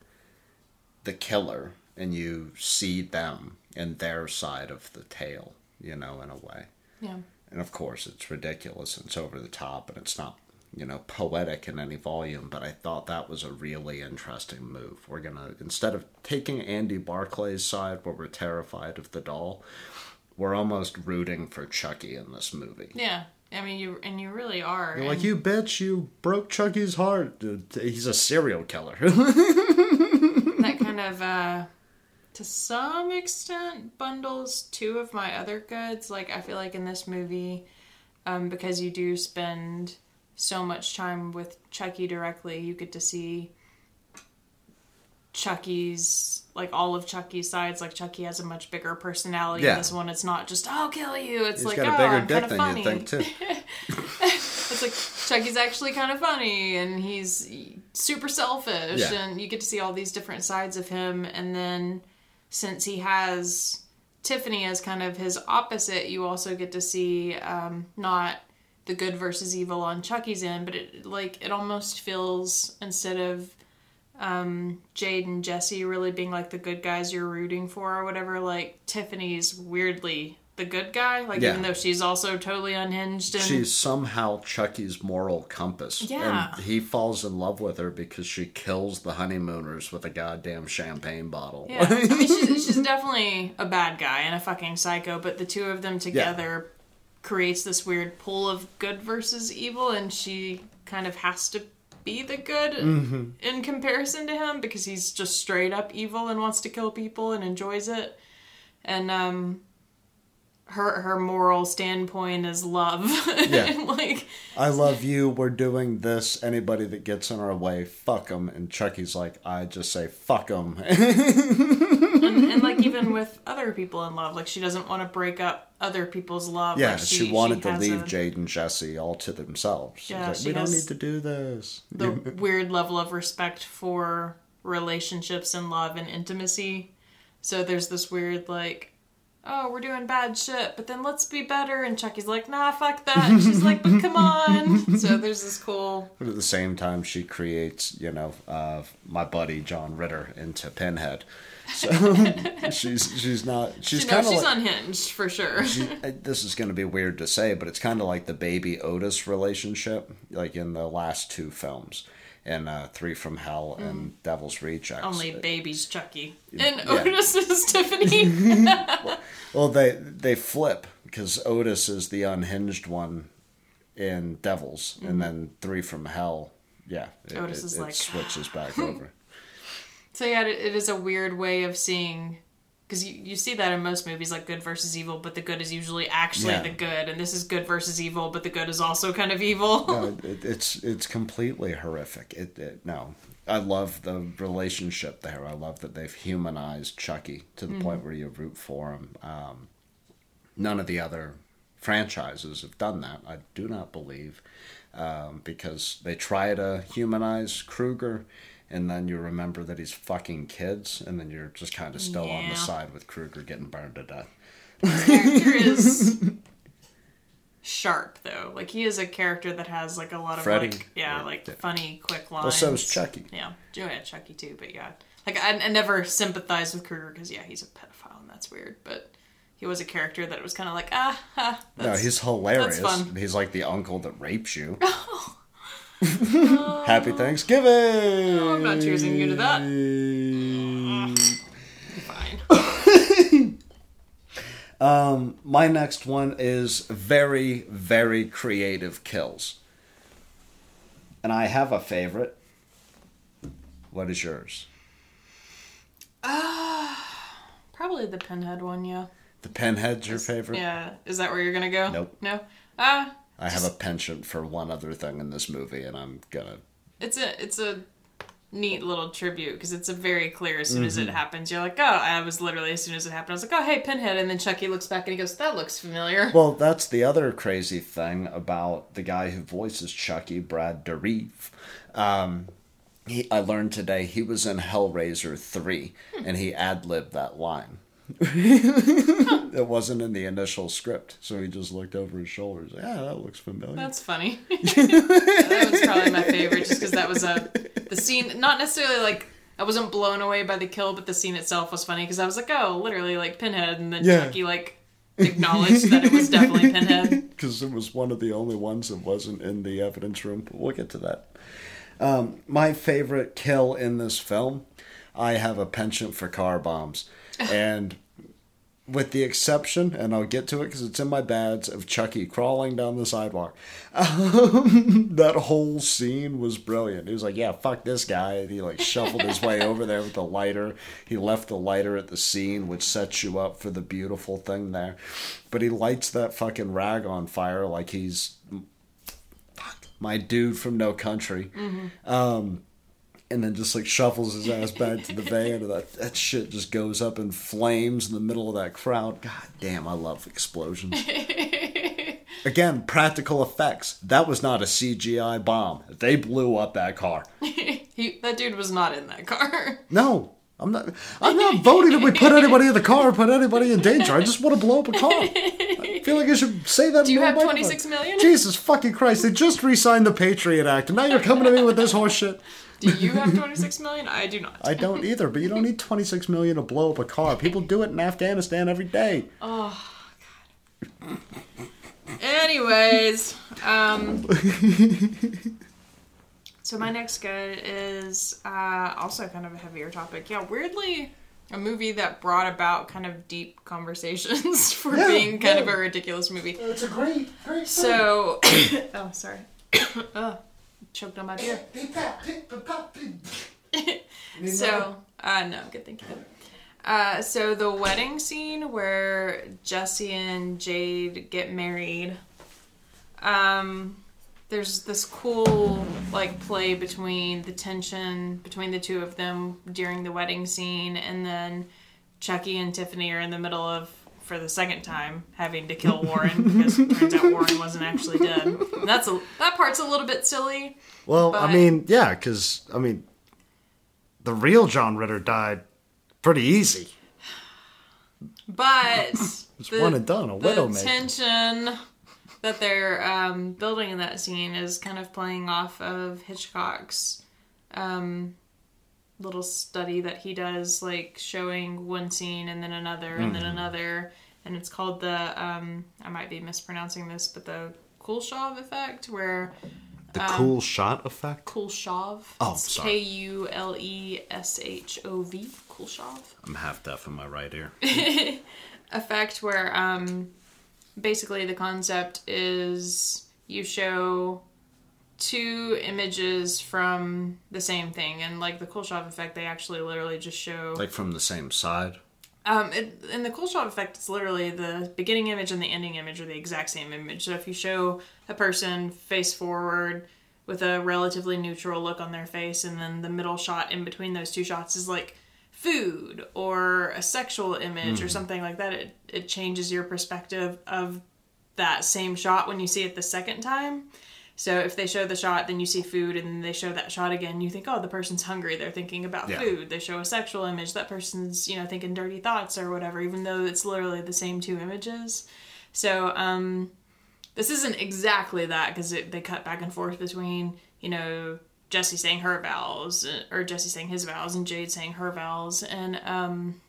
the killer and you see them and their side of the tale, you know, in a way. Yeah. And of course, it's ridiculous and it's over the top and it's not, you know, poetic in any volume, but I thought that was a really interesting move. We're going to, instead of taking Andy Barclay's side where we're terrified of the doll, we're almost rooting for Chucky in this movie. Yeah. I mean, you and you really are. You're like, you bitch, you broke Chucky's heart. He's a serial killer. that kind of uh to some extent bundles two of my other goods like i feel like in this movie um because you do spend so much time with chucky directly you get to see chucky's like all of chucky's sides like chucky has a much bigger personality Yeah. in this one it's not just i'll kill you it's He's like got oh bigger i'm dick kind of than funny you think, too. it's like Chucky's actually kind of funny and he's super selfish Yeah. and you get to see all these different sides of him and then since he has Tiffany as kind of his opposite, you also get to see um, not the good versus evil on Chucky's end, but it like it almost feels instead of um, Jade and Jesse really being like the good guys you're rooting for or whatever, like Tiffany's weirdly the good guy, like Yeah. even though she's also totally unhinged and She's somehow Chucky's moral compass. Yeah. And he falls in love with her because she kills the honeymooners with a goddamn champagne bottle. Yeah, I mean, she's, she's definitely a bad guy and a fucking psycho, but the two of them together creates this weird pull of good versus evil, and she kind of has to be the good Mm-hmm. in comparison to him because he's just straight up evil and wants to kill people and enjoys it. And um, her her moral standpoint is love. Yeah. like I love you. We're doing this. Anybody that gets in our way, fuck them. And Chucky's like, I just say, fuck them. and, and like even with other people in love, like she doesn't want to break up other people's love. yeah, like she, wanted to leave a- Jade and Jesse all to themselves. Yeah, like, she we don't need to do this. the weird level of respect for relationships and love and intimacy. So there's this weird like oh, we're doing bad shit, but then let's be better. And Chucky's like, nah, fuck that. And she's like, but come on. So there's this cool. But at the same time, she creates, you know, uh, my buddy John Ritter into Pinhead. So she's she's not she's She's, kind of she's like, unhinged for sure. she- uh, this is going to be weird to say, but it's kind of like the baby Otis relationship, like in the last two films, in uh, Three from Hell and Devil's Rejects. Only babies, Chucky. And Yeah. Otis is Tiffany. Well, they they flip because Otis is the unhinged one in Devils, and then Three from Hell, yeah, it, Mm-hmm. Otis it- is it like, switches back over. so yeah, it is a weird way of seeing. Because you, you see that in most movies, like good versus evil, but the good is usually actually Yeah. the good, and this is good versus evil, but the good is also kind of evil. no, it, it's it's completely horrific. It, it no, I love the relationship there. I love that they've humanized Chucky to the point where you root for him. Um, none of the other franchises have done that. I do not believe um, because they try to humanize Krueger. And then you remember that he's fucking kids, and then you're just kind of still on the side with Krueger getting burned to death. character is sharp though. Like he is a character that has like a lot of Freddy? like yeah, Yeah. like funny, quick lines. Well, so is Chucky. Yeah, oh, yeah, Chucky too. But yeah, like I, I never sympathized with Krueger because yeah, he's a pedophile and that's weird. But he was a character that was kind of like ah, ha, No, he's hilarious. He's like the uncle that rapes you. Happy Thanksgiving! No, I'm not choosing you to that. fine. Um, my next one is very, very creative kills. And I have a favorite. What is yours? Probably the pinhead one. Yeah. The Pinhead's your favorite? Yeah. Is that where you're gonna go? Nope. No. Ah. I have a penchant for one other thing in this movie, and I'm gonna. it's a it's a neat little tribute because it's a very clear as soon as Mm-hmm. it happens you're like oh i was literally as soon as it happened i was like oh hey pinhead and then chucky looks back and he goes that looks familiar Well, that's the other crazy thing about the guy who voices Chucky, Brad Dourif. Um, he, I learned today he was in Hellraiser 3, and he ad libbed that line. it wasn't in the initial script, so he just looked over his shoulder. He's like, "Yeah, that looks familiar." that's funny that was probably my favorite just because that was a the scene not necessarily like i wasn't blown away by the kill but the scene itself was funny because i was like oh literally like pinhead and then Yeah. chucky like acknowledged that it was definitely pinhead because it was one of the only ones that wasn't in the evidence room. But we'll get to that. Um, my favorite kill in this film, I have a penchant for car bombs, and with the exception, and I'll get to it because it's in my bads of Chucky crawling down the sidewalk. Um, that whole scene was brilliant. He was like, "Yeah, fuck this guy," and he like shuffled his way over there with the lighter. He left the lighter at the scene, which sets you up for the beautiful thing there. But he lights that fucking rag on fire like he's fuck my dude from No Country. Um, and then just like shuffles his ass back to the van, and that, that shit just goes up in flames in the middle of that crowd. God damn, I love explosions. Again, practical effects. That was not a CGI bomb. They blew up that car. he, that dude was not in that car No, I'm not. I'm not voting that we put anybody in the car, or put anybody in danger. I just want to blow up a car. I feel like I should say that. Do you have 26 million? Jesus fucking Christ! They just re-signed the Patriot Act, and now you're coming to me with this horse shit. Do you have 26 million? I do not. I don't either, but you don't need 26 million to blow up a car. People do it in Afghanistan every day. Oh, God. Anyways, um, so my next good is uh, also kind of a heavier topic. Yeah, weirdly, a movie that brought about kind of deep conversations for Yeah, being kind yeah. of a ridiculous movie. It's a great, great. So, oh, sorry, oh, choked on my beer. So, uh, no, good, thank you. Uh, so the wedding scene where Jesse and Jade get married, um, there's this cool like play between the tension between the two of them during the wedding scene, and then Chucky and Tiffany are in the middle of for the second time having to kill Warren because it turns out Warren wasn't actually dead. And that's a that part's a little bit silly. Well, I mean, yeah, because I mean, the real John Ritter died pretty easy. But It's one and done, a the tension that they're um, building in that scene is kind of playing off of Hitchcock's um, little study that he does, like showing one scene and then another and Mm-hmm. then another, and it's called the um, I might be mispronouncing this, but the Kuleshov effect, where The cool shot effect. Kuleshov, Oh, It's sorry. K U L E S H O V, I'm half deaf in my right ear. effect where um basically the concept is you show two images from the same thing and like the Kuleshov effect they actually literally just show Like from the same side. um it, in the Kuleshov effect it's literally the beginning image and the ending image are the exact same image. So if you show a person face forward with a relatively neutral look on their face and then the middle shot in between those two shots is like food or a sexual image or something like that it, it changes your perspective of that same shot when you see it the second time so if they show the shot then you see food and then they show that shot again you think oh the person's hungry they're thinking about Yeah. food they show a sexual image that person's you know thinking dirty thoughts or whatever even though it's literally the same two images so um this isn't exactly that because they cut back and forth between you know Jesse saying her vows uh, or Jesse saying his vows and Jade saying her vows and um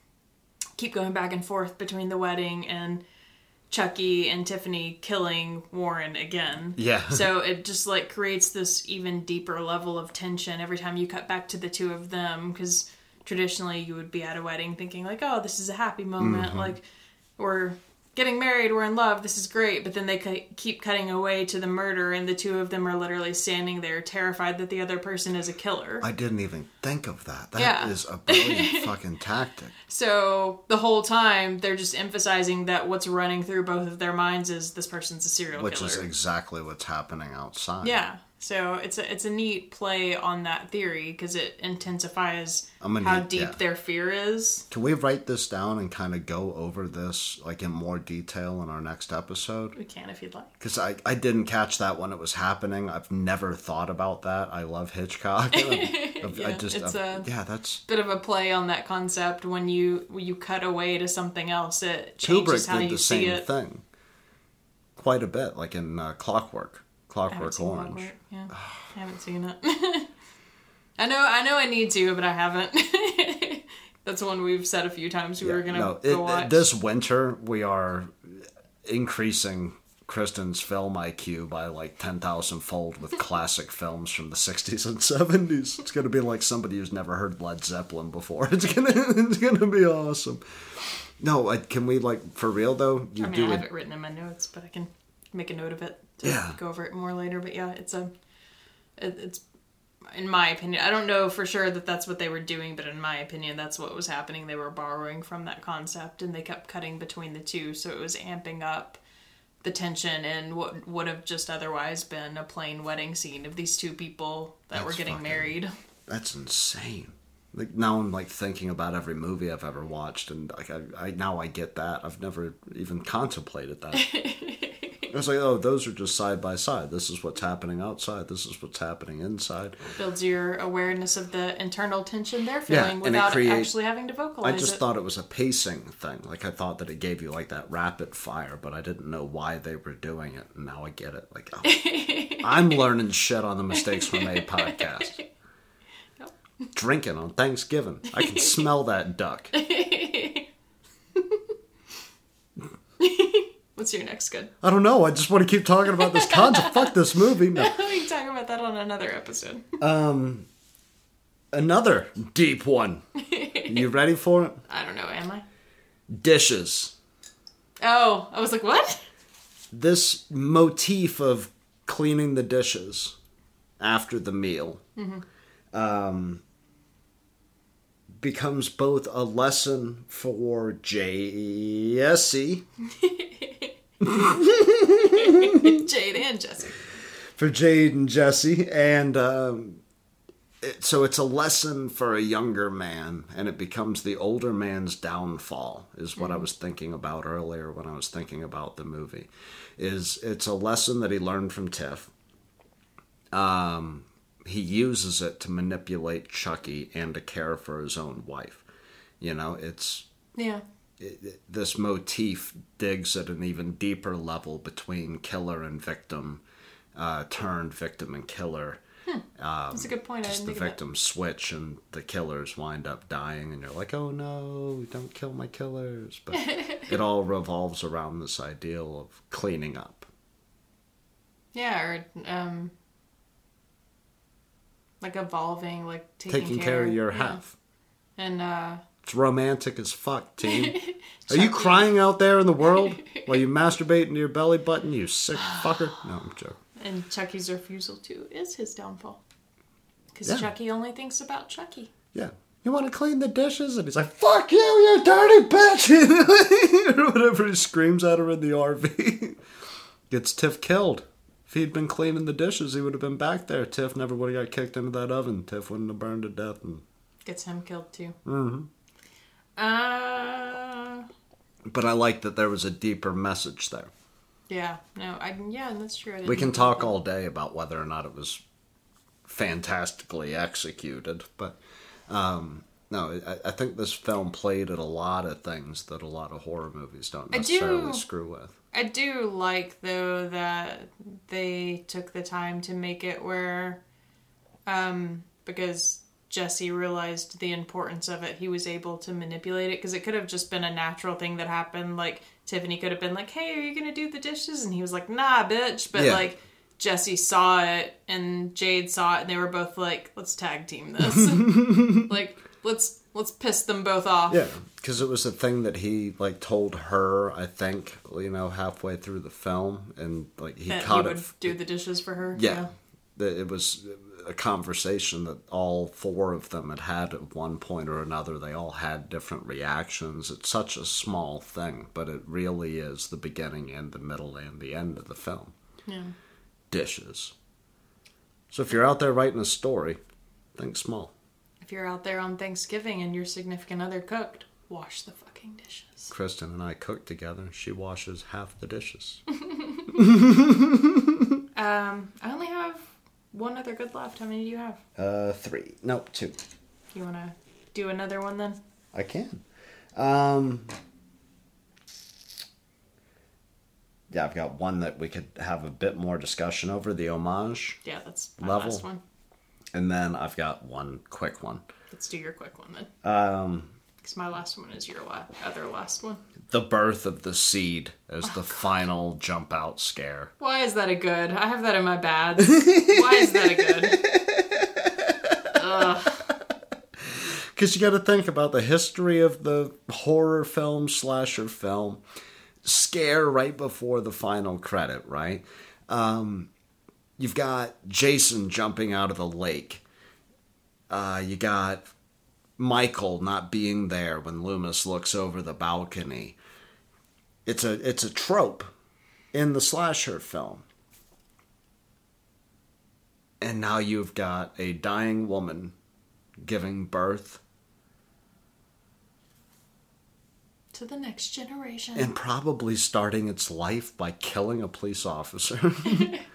keep going back and forth between the wedding and Chucky and Tiffany killing Warren again. Yeah. so it just like creates this even deeper level of tension every time you cut back to the two of them because traditionally you would be at a wedding thinking like, oh, this is a happy moment, mm-hmm. like we're getting married, we're in love, this is great. But then they keep cutting away to the murder, and the two of them are literally standing there terrified that the other person is a killer. I didn't even think of that. That is Yeah. a brilliant fucking tactic. So the whole time they're just emphasizing that what's running through both of their minds is this person's a serial Which killer. Which is exactly what's happening outside. yeah. So it's a it's a neat play on that theory because it intensifies how need- deep yeah. their fear is. Can we write this down and kind of go over this like in more detail in our next episode? We can if you'd like. Because I, I didn't catch that when it was happening. I've never thought about that. I love Hitchcock. I've- I Yeah, just it's I've- a- yeah, that's Bit of a play on that concept when you when you cut away to something else, it Kubrick how did you the see same it. thing. Quite a bit, like in uh, Clockwork, Clockwork Orange. Clockwork. Yeah, I haven't seen it. I know, I know, I need to, but I haven't. That's one we've said a few times we were gonna no, go it- watch. this winter we are increasing Kristen's film IQ by like ten thousand fold with classic films from the sixties and seventies. It's gonna be like somebody who's never heard Led Zeppelin before. It's gonna it's gonna be awesome. No, can we like for real though? You I mean, do I a have it written in my notes, but I can make a note of it Yeah. go over it more later. But yeah, it's a, it, it's, in my opinion, I don't know for sure that that's what they were doing, but in my opinion, that's what was happening. They were borrowing from that concept, and they kept cutting between the two, so it was amping up the tension and what would have just otherwise been a plain wedding scene of these two people that were getting fucking- married. That's insane. Like now I'm like thinking about every movie I've ever watched, and like I, I now I get that. I've never even contemplated that. I was like, oh, those are just side by side. This is what's happening outside. This is what's happening inside. Builds your awareness of the internal tension they're Yeah, feeling it without create- actually having to vocalize I just it. thought it was a pacing thing. Like I thought that it gave you like that rapid fire, but I didn't know why they were doing it. And now I get it. Like oh, I'm learning shit on the mistakes we made podcast. Drinking on Thanksgiving. I can smell that duck. What's your next good? I don't know. I just want to keep talking about this concept. Fuck this movie. No. we can talk about that on another episode. Um, another deep one. You ready for it? I don't know, am I? Dishes. Oh, I was like, what? This motif of cleaning the dishes after the meal um, becomes both a lesson for Jesse, Jade and Jesse. for Jade and Jesse, and um, it, so it's a lesson for a younger man, and it becomes the older man's downfall. Is what I was thinking about earlier when I was thinking about the movie. Is it's a lesson that he learned from Tiff. Um, he uses it to manipulate Chucky and to care for his own wife. You know, it's Yeah. it, this motif digs at an even deeper level between killer and victim, uh, turned victim and killer. That's a good point. Just the victims switch and the killers wind up dying, and you're like, oh no, don't kill my killers. But it all revolves around this ideal of cleaning up. Yeah, or um, like evolving, like taking, Taking care of your yeah. half. And uh, It's romantic as fuck, team. Are you crying out there in the world while you masturbate into your belly button, you sick fucker? No, I'm joking. and Chucky's refusal to is his downfall. Because Yeah. Chucky only thinks about Chucky. Yeah. You want to clean the dishes? And he's like, fuck you, you dirty bitch! or whatever he screams at her in the RV. Gets Tiff killed. If he'd been cleaning the dishes, he would have been back there. Tiff never would have got kicked into that oven. Tiff wouldn't have burned to death. And... Gets him killed too. Mm Mhm. Uh, But I like that there was a deeper message there. yeah, no, I yeah, that's true. We can talk all day about whether or not it was fantastically executed, but um, no, I, I think this film played at a lot of things that a lot of horror movies don't I necessarily do- screw with. I do like though that they took the time to make it where, um, because Jesse realized the importance of it, he was able to manipulate it because it could have just been a natural thing that happened. Like Tiffany could have been like, "Hey, are you gonna do the dishes?" and he was like, "Nah, bitch," but Yeah. like. Jesse saw it and Jade saw it and they were both like, let's tag team this. like, let's let's piss them both off. Yeah, because it was a thing that he like told her. I think you know halfway through the film, and like he that he would it. do the dishes for her. Yeah. That It was a conversation that all four of them had had at one point or another. They all had different reactions. It's such a small thing, but it really is the beginning and the middle and the end of the film. Yeah. Dishes. So if you're out there writing a story, think small. If you're out there on Thanksgiving and your significant other cooked, wash the fucking dishes. Kristen and I cook together. She washes half the dishes. Um, I only have one other good left. How many do you have? Uh, three. Nope, two. You want to do another one then? I can. Um, yeah, I've got one that we could have a bit more discussion over the homage, Yeah, that's Level. last one. And then I've got one quick one. Let's do your quick one then. Um, Because my last one is your la- other last one. the birth of the seed as the final jump out scare. Why is that a good? I have that in my bads. Why is that a good? Because you got to think about the history of the horror film, slasher film, scare right before the final credit, right? Um, you've got Jason jumping out of the lake. Uh, you got Michael not being there when Loomis looks over the balcony. It's a it's a trope in the slasher film. And now you've got a dying woman giving birth To the next generation. and probably starting its life by killing a police officer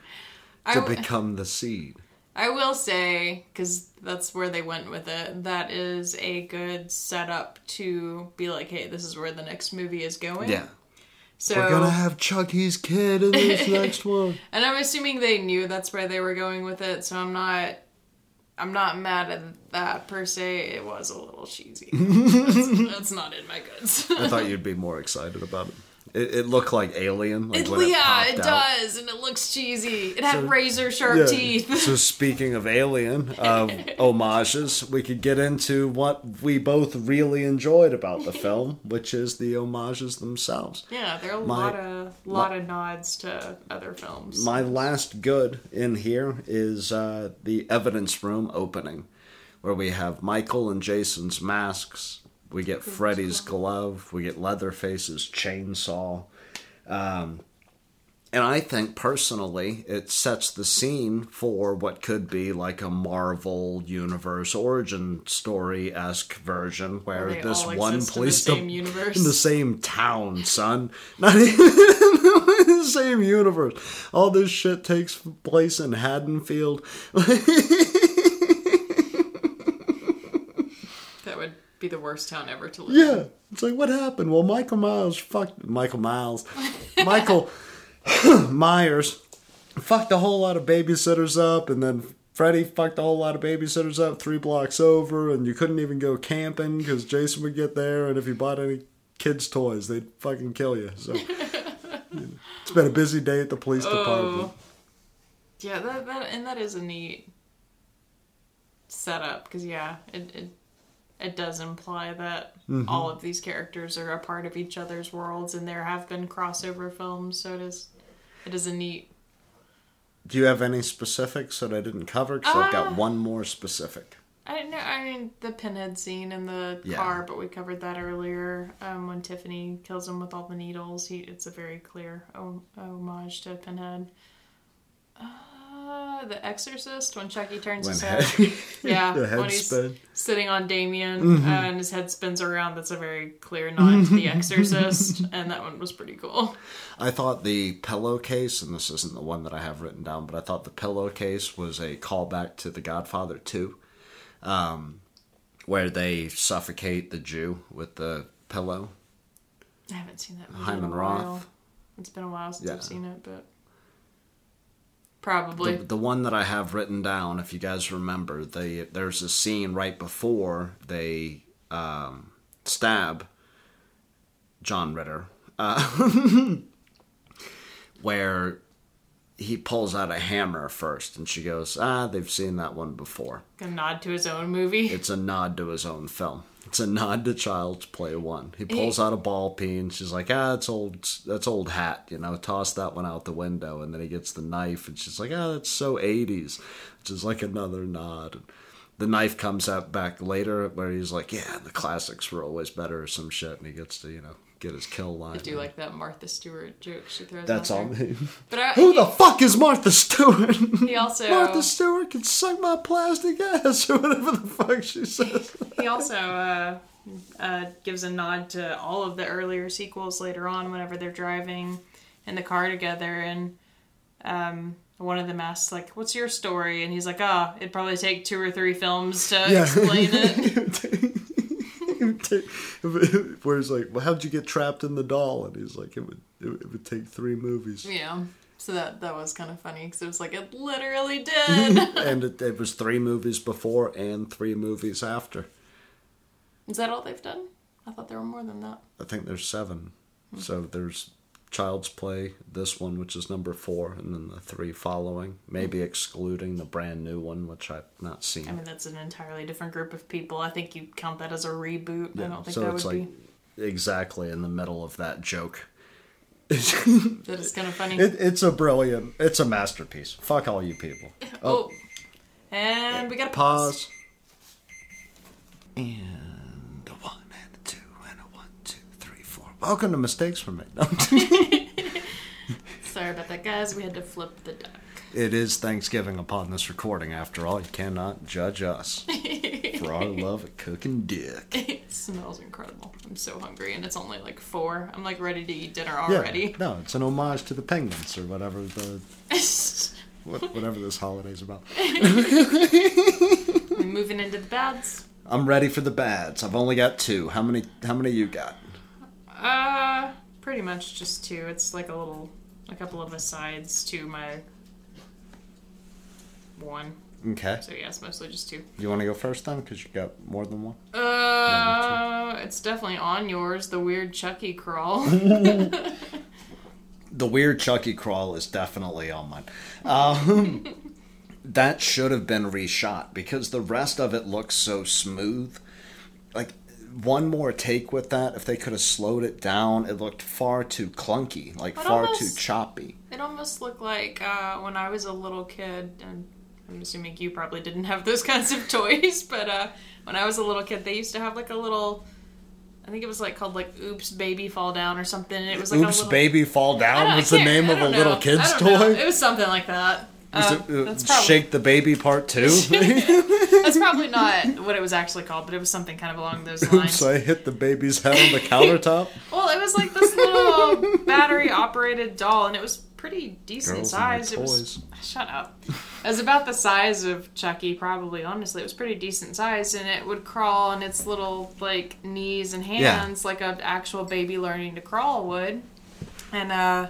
to w- become the seed. I will say, because that's where they went with it, that is a good setup to be like, hey, this is where the next movie is going. Yeah. So, We're gonna have Chucky's kid in this next one. and I'm assuming they knew that's where they were going with it, so I'm not. I'm not mad at that per se. It was a little cheesy. that's, that's not in my goods. I thought you'd be more excited about it. It, it looked like Alien. Like It, it yeah, it out. does, and it looks cheesy. It had So- razor sharp Yeah. teeth. so speaking of Alien, of homages, we could get into what we both really enjoyed about the film, which is the homages themselves. Yeah, there are a My- lot of lot of nods to other films. My last good in here is uh, the evidence room opening, where we have Michael and Jason's masks. We get Freddy's glove. We get Leatherface's chainsaw. Um, and I think personally, it sets the scene for what could be like a Marvel Universe origin story esque version, where they this one exist in the police same universe. in the same town, son. Not even in the same universe. All this shit takes place in Haddonfield. That would be the worst town ever to live. Yeah. It's like, what happened? Well, Michael Miles fucked Michael Miles. Michael Myers fucked a whole lot of babysitters up, and then Freddy fucked a whole lot of babysitters up three blocks over, and you couldn't even go camping because Jason would get there, and if you bought any kids' toys, they'd fucking kill you. So it's been a busy day at the police oh. department. Oh. Yeah, that, that and that is a neat setup because yeah, it, it it does imply that Mm-hmm. all of these characters are a part of each other's worlds, and there have been crossover films, so it is it is a neat. Do you have any specifics that I didn't cover? Because I've Uh, got one more specific. I don't know. I mean, the pinhead scene in the Yeah. car, but we covered that earlier. Um, when Tiffany kills him with all the needles, he it's a very clear hom- homage to Pinhead. Uh, the Exorcist when Chucky turns When his head- head. Yeah, the head when he's spin. sitting on Damien Mm-hmm. uh, and his head spins around. That's a very clear nod to The Exorcist, and that one was pretty cool. I thought the pillowcase, and this isn't the one that I have written down, but I thought the pillowcase was a callback to The Godfather 2, um, where they suffocate the Jew with the pillow. I haven't seen that movie Hyman Roth. It's been a while since Yeah. I've seen it, but probably. The, the one that I have written down, if you guys remember, they there's a scene right before they um, stab John Ritter, uh, where he pulls out a hammer first, and she goes, "Ah, they've seen that one before." a nod to his own movie. It's a nod to his own film. It's a nod to Child's Play One. He pulls out a ball peen. She's like, "Ah, it's old. That's old hat. You know, toss that one out the window." And then he gets the knife, and she's like, "Ah, that's so '80s," which is like another nod. And the knife comes out back later, where he's like, "Yeah, the classics were always better," or some shit, and he gets to you know get his kill line. I do like that Martha Stewart joke she throws. That's out all me. But I, Who the fuck is Martha Stewart? he also Martha Stewart can suck my plastic ass, or whatever the fuck she says. he also uh, uh, gives a nod to all of the earlier sequels later on whenever they're driving in the car together and um, one of them asks like what's your story and he's like ah it'd probably take two or three films to explain it Where he's like, "Well, how'd you get trapped in the doll?" And he's like, "It would, it, would- take three movies." yeah so that that was kind of funny because it was like it literally did and it, it was three movies before and three movies after. is that all they've done i thought there were more than that I think there's seven. So there's Child's Play, this one, which is number four, and then the three following, maybe mm-hmm. excluding the brand new one, which I've not seen. i mean that's an entirely different group of people i think you count that as a reboot i don't think so that it's would like exactly in the middle of that joke. that is kind of funny It, it's a brilliant, it's a masterpiece. Fuck all you people. oh. oh. and we got a pause. Pause. And a one and a two and a one, two, three, four. Welcome to Mistakes We Made. Sorry about that, guys. We had to flip the duck. it is Thanksgiving upon this recording, after all. You cannot judge us for our love of cooking dick. It smells incredible. I'm so hungry, and it's only like four. I'm like ready to eat dinner Yeah, already. no, it's an homage to the penguins or whatever the what- whatever this holiday's about. We're moving into the bads. I'm ready for the bads. I've only got two. How many? How many you got? Uh, pretty much just two. It's like a little, a couple of asides to my one. Okay. So yeah, it's mostly just two. You want to go first then, because you got more than one. Uh, it's definitely on yours. The weird Chucky crawl. the weird Chucky crawl is definitely on mine. Um, that should have been reshot because the rest of it looks so smooth. One more take with that, if they could have slowed it down, it looked far too clunky, like But far almost- too choppy. It almost looked like uh, when I was a little kid, and I'm assuming you probably didn't have those kinds of toys, but uh, when I was a little kid, they used to have like a little. I think it was like called like "Oops, Baby Fall Down" or something. And it was like a Oops, little, baby, fall down was the name of a don't little kid's don't know. toy. It was something like that. Was Uh, it, uh, probably Shake the Baby Part 2? that's probably not what it was actually called, but it was something kind of along those lines. Oops, I hit the baby's head on the countertop. Well, it was like this little battery operated doll, and it was pretty decent Girls size. It was shut up. It was about the size of Chucky, probably. Honestly, it was pretty decent size, and it would crawl on its little like knees and Yeah. hands like an actual baby learning to crawl would. And uh,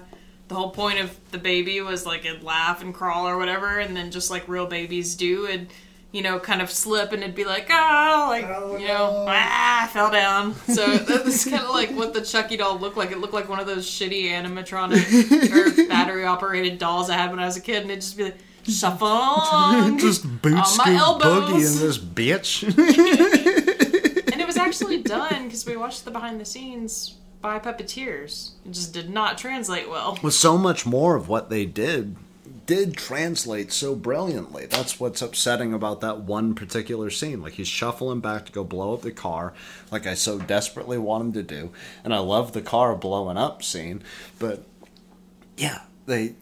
the whole point of the baby was like it'd laugh and crawl or whatever, and then just like real babies do, and you know, kind of slip and it'd be like, ah, like, you know, ah, I fell down. So that's kind of like what the Chucky doll looked like. It looked like one of those shitty animatronic or battery operated dolls I had when I was a kid, and it'd just be like, shuffle along. Just boot On my elbows. boogie in this bitch. and it was actually done because we watched the behind the scenes by puppeteers. It just did not translate well. With so much more of what they did did translate so brilliantly. That's what's upsetting about that one particular scene. Like he's shuffling back to go blow up the car, like I so desperately want him to do. And I love the car blowing up scene, but yeah, they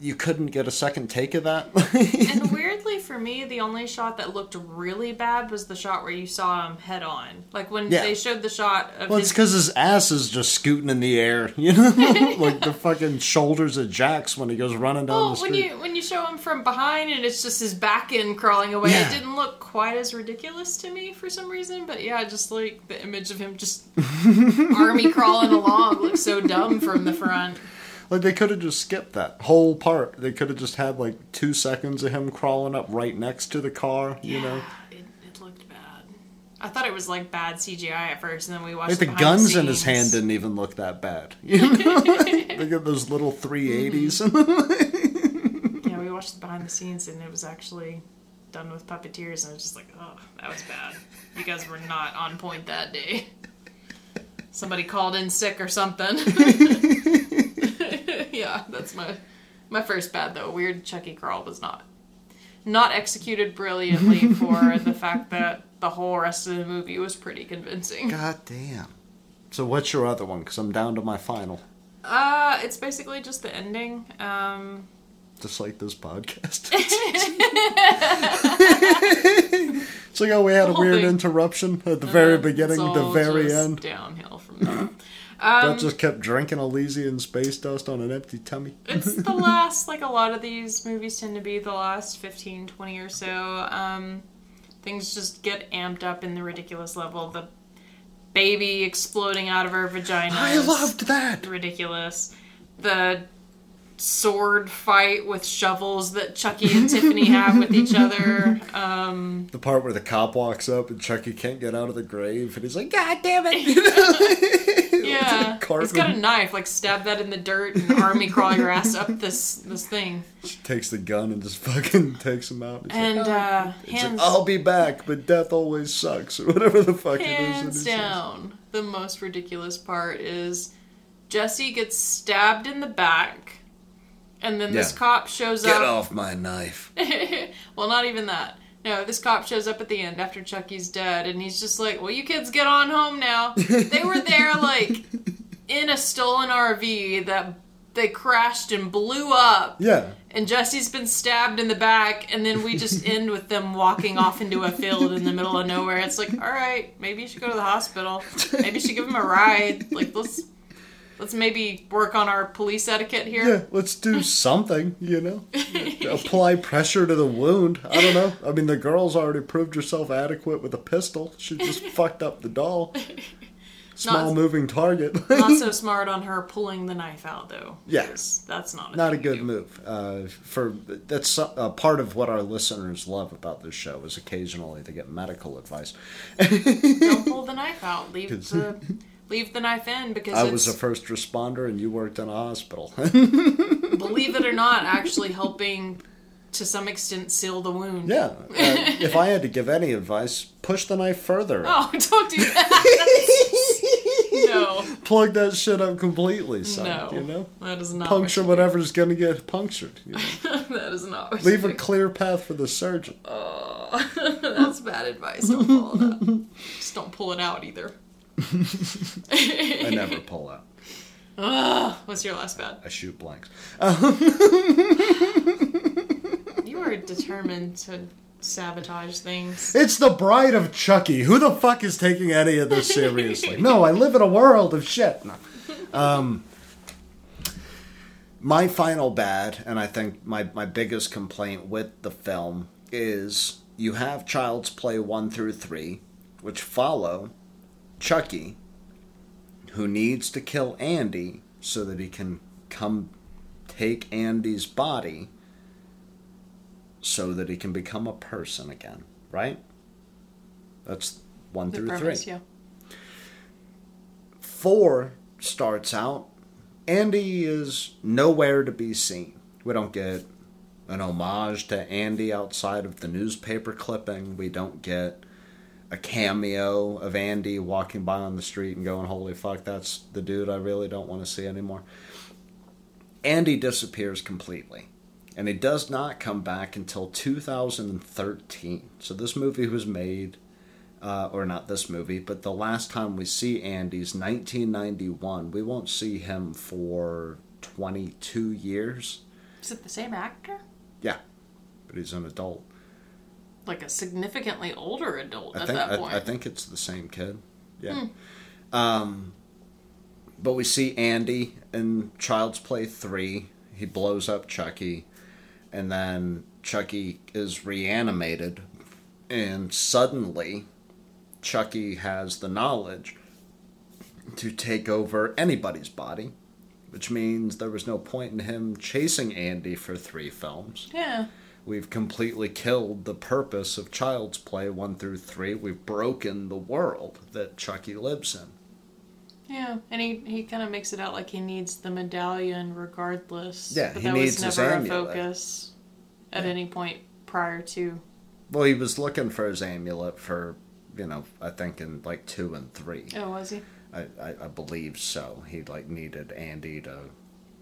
you couldn't get a second take of that. And weirdly for me, the only shot that looked really bad was the shot where you saw him head on. Like when Yeah. they showed the shot of Well, it's because his ass is just scooting in the air, you know, like the fucking shoulders of Jax when he goes running down Well, the when you when you show him from behind and it's just his back end crawling away, Yeah. it didn't look quite as ridiculous to me for some reason. But yeah, just like the image of him just army crawling along looks so dumb from the front. Like they could have just skipped that whole part. They could have just had like two seconds of him crawling up right next to the car, you know. it, it looked bad. I thought it was like bad CGI at first, and then we watched Like the behind guns in his hand didn't even look that bad. You know? Look at those little 380s. Mm-hmm. Yeah, we watched the behind the scenes, and it was actually done with puppeteers, and I was just like, oh, that was bad. You guys were not on point that day. Somebody called in sick or something. yeah, that's my my first bad though. Weird Chucky crawl was not not executed brilliantly for the fact that the whole rest of the movie was pretty convincing. God damn. So what's your other one? Because I'm down to my final. Uh, it's basically just the ending. Um, Just like this podcast. it's like, oh, we had a weird thing. interruption at the very beginning, the very end. Downhill from there. That just kept drinking Elysian space dust on an empty tummy. it's the last like a lot of these movies tend to be the last 15 20 or so um things just get amped up in the ridiculous level the baby exploding out of her vagina I loved that. ridiculous the sword fight with shovels that chucky and tiffany have with each other um The part where the cop walks up and Chucky can't get out of the grave, and he's like, "God damn it!" yeah it's got a knife like stab that in the dirt and army crawl your ass up this this thing She takes the gun and just fucking takes him out. It's like, and uh it's like, hands I'll be back, but death always sucks, or whatever the fuck it is. Hands says. down, the most ridiculous part is Jesse gets stabbed in the back, and then this cop shows Get up. Get off my knife. well, not even that. No, this cop shows up at the end after Chucky's dead, and he's just like, "Well, you kids get on home now." they were there like in a stolen RV that they crashed and blew up. Yeah. And Jesse's been stabbed in the back, and then we just end with them walking off into a field in the middle of nowhere. It's like, all right, maybe you should go to the hospital. Maybe you should give him a ride. Like, let's let's maybe work on our police etiquette here. Yeah, let's do something, you know? Apply pressure to the wound. I don't know. I mean, the girl's already proved herself adequate with a pistol. She just fucked up the doll. Small Not- moving target. Not so smart on her pulling the knife out, though. Yeah. 'cause that's not a Not a good move. Uh, for that's uh, part of what our listeners love about this show is occasionally they get medical advice. Don't pull the knife out. Leave the leave the knife in because I was a first responder and you worked in a hospital. believe it or not, actually helping to some extent seal the wound. yeah. Uh, if I had to give any advice, push the knife further. Oh, don't do that. no. Plug that shit up completely, son. No. You know? That is not Puncture what whatever's gonna get punctured. You know? that is not Leave a clear path for the surgeon. Oh, that's bad advice. Don't follow that. Just don't pull it out either. I never pull out. Ugh, what's your last bad? I shoot blanks. You are determined to sabotage things. It's the bride of Chucky. Who the fuck is taking any of this seriously? no, I live in a world of shit. No. Um, my final bad, and I think my, my biggest complaint with the film is you have Child's Play 1 through 3, which follow Chucky, who needs to kill Andy so that he can come take Andy's body so that he can become a person again, right? That's 1 The through premise, 3. yeah. 4 starts out Andy is nowhere to be seen. We don't get an homage to Andy outside of the newspaper clipping. We don't get a cameo of Andy walking by on the street and going, Holy fuck, that's the dude I really don't want to see anymore. Andy disappears completely. And he does not come back until 2013. So this movie was made uh, or not this movie, but the last time we see Andy's 1991. We won't see him for 22 years. Is it the same actor? Yeah, but he's an adult. Like a significantly older adult I at think that point. I think it's the same kid. Yeah. Um, but we see Andy in Child's Play 3. He blows up Chucky, and then Chucky is reanimated, and suddenly Chucky has the knowledge to take over anybody's body, which means there was no point in him chasing Andy for three films. yeah. We've completely killed the purpose of Child's Play 1 through 3. We've broken the world that Chucky lives in. Yeah, and he, he kind of makes it out like he needs the medallion regardless. Yeah, but he that needs was his never a focus at Yeah. any point prior to. Well, he was looking for his amulet for, you know, I think in like 2 and 3. Oh, was he? I, I, I believe so. He like needed Andy to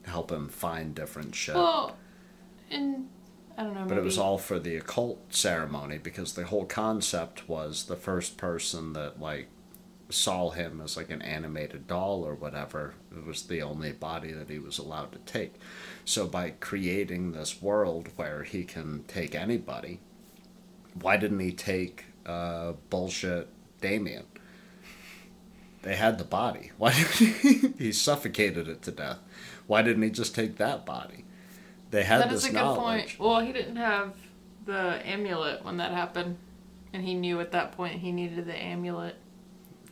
help him find different shit. Well, and I don't know. but it was all for the occult ceremony because the whole concept was the first person that like saw him as like an animated doll or whatever. It was the only body that he was allowed to take. So by creating this world where he can take anybody why didn't he take uh, bullshit damien? They had the body. Why did he? He suffocated it to death. Why didn't he just take that body they had That this is a good point. Well, he didn't have the amulet when that happened, and he knew at that point he needed the amulet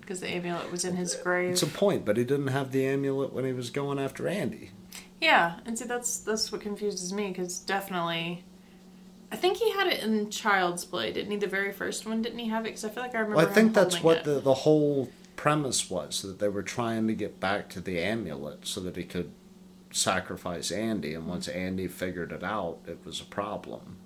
because the amulet was in his grave. It's a point, but he didn't have the amulet when he was going after Andy. Yeah, and see that's that's what confuses me because definitely, I think he had it in Child's Play, didn't he? The very first one, didn't he have it? Because I feel like I remember. Well, I think that's what it. the, the whole premise was that they were trying to get back to the amulet so that he could sacrifice Andy, and once Andy figured it out, it was a problem.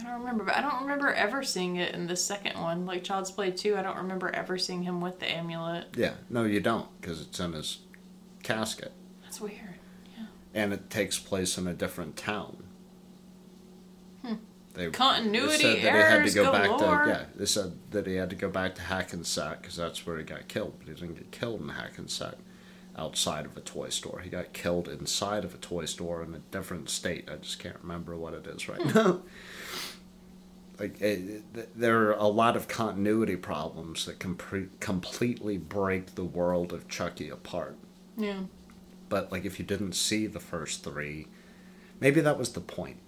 I don't remember, but I don't remember ever seeing it in the second one, like Child's Play two. I don't remember ever seeing him with the amulet. Yeah, no, you don't, because it's in his casket, That's weird. Yeah. And it takes place in a different town. Hmm. They, Continuity they said that he had errors to go back galore. to yeah. They said that he had to go back to Hackensack because that's where he got killed, but he didn't get killed in Hackensack. Outside of a toy store, he got killed inside of a toy store in a different state. I just can't remember what it is right now. Like it, th- there are a lot of continuity problems that can pre- completely break the world of Chucky apart. Yeah. But like if you didn't see the first three, maybe that was the point.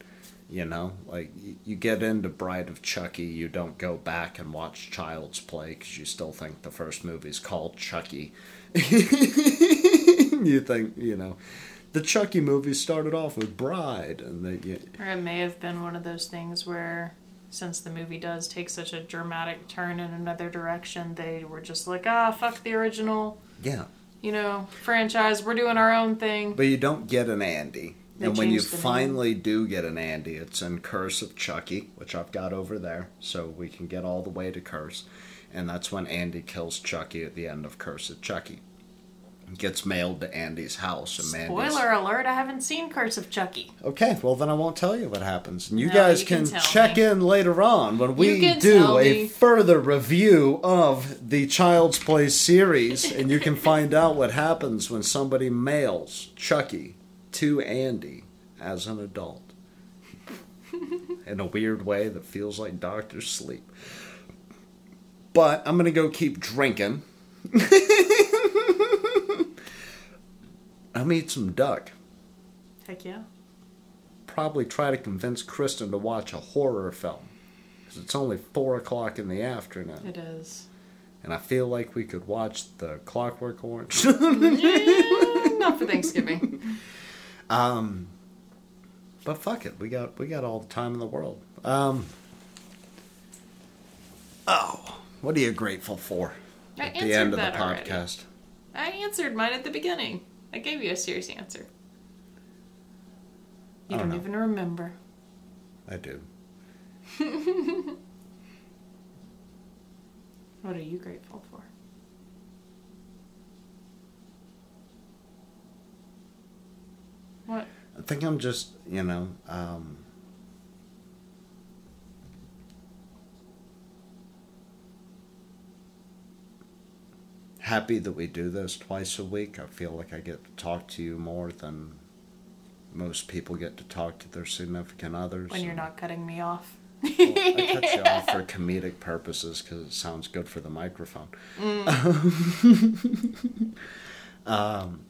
You know, like y- you get into Bride of Chucky, you don't go back and watch Child's Play because you still think the first movie's called Chucky. you think you know, the Chucky movies started off with Bride, and they you, Or it may have been one of those things where, since the movie does take such a dramatic turn in another direction, they were just like, ah, fuck the original, yeah. you know, franchise. We're doing our own thing. But you don't get an Andy. They and when you the name. finally do get an Andy, it's in Curse of Chucky, which I've got over there, so we can get all the way to Curse. And that's when Andy kills Chucky at the end of Curse of Chucky. Gets mailed to Andy's house, and Spoiler alert, I haven't seen Curse of Chucky. Okay, well then I won't tell you what happens. And you No, guys you can can, check me. in later on when we do a me. further review of the Child's Play series, and you can find out what happens when somebody mails Chucky to Andy as an adult. in a weird way that feels like doctor's sleep. But I'm gonna go keep drinking. I'm eat some duck. Heck yeah. Probably try to convince Kristen to watch a horror film. Because it's only 4 o'clock in the afternoon. It is. And I feel like we could watch the Clockwork Orange. Eh, not for Thanksgiving. um, but fuck it, we got we got all the time in the world. Um, oh, what are you grateful for I at the end of the that already. podcast? I answered mine at the beginning. I gave you a serious answer. You I don't don't even remember. I do. What are you grateful for? What? I think I'm just, you know, um, happy that we do this twice a week. I feel like I get to talk to you more than most people get to talk to their significant others. When you're not cutting me off. Well, I cut you off for comedic purposes because it sounds good for the microphone. um,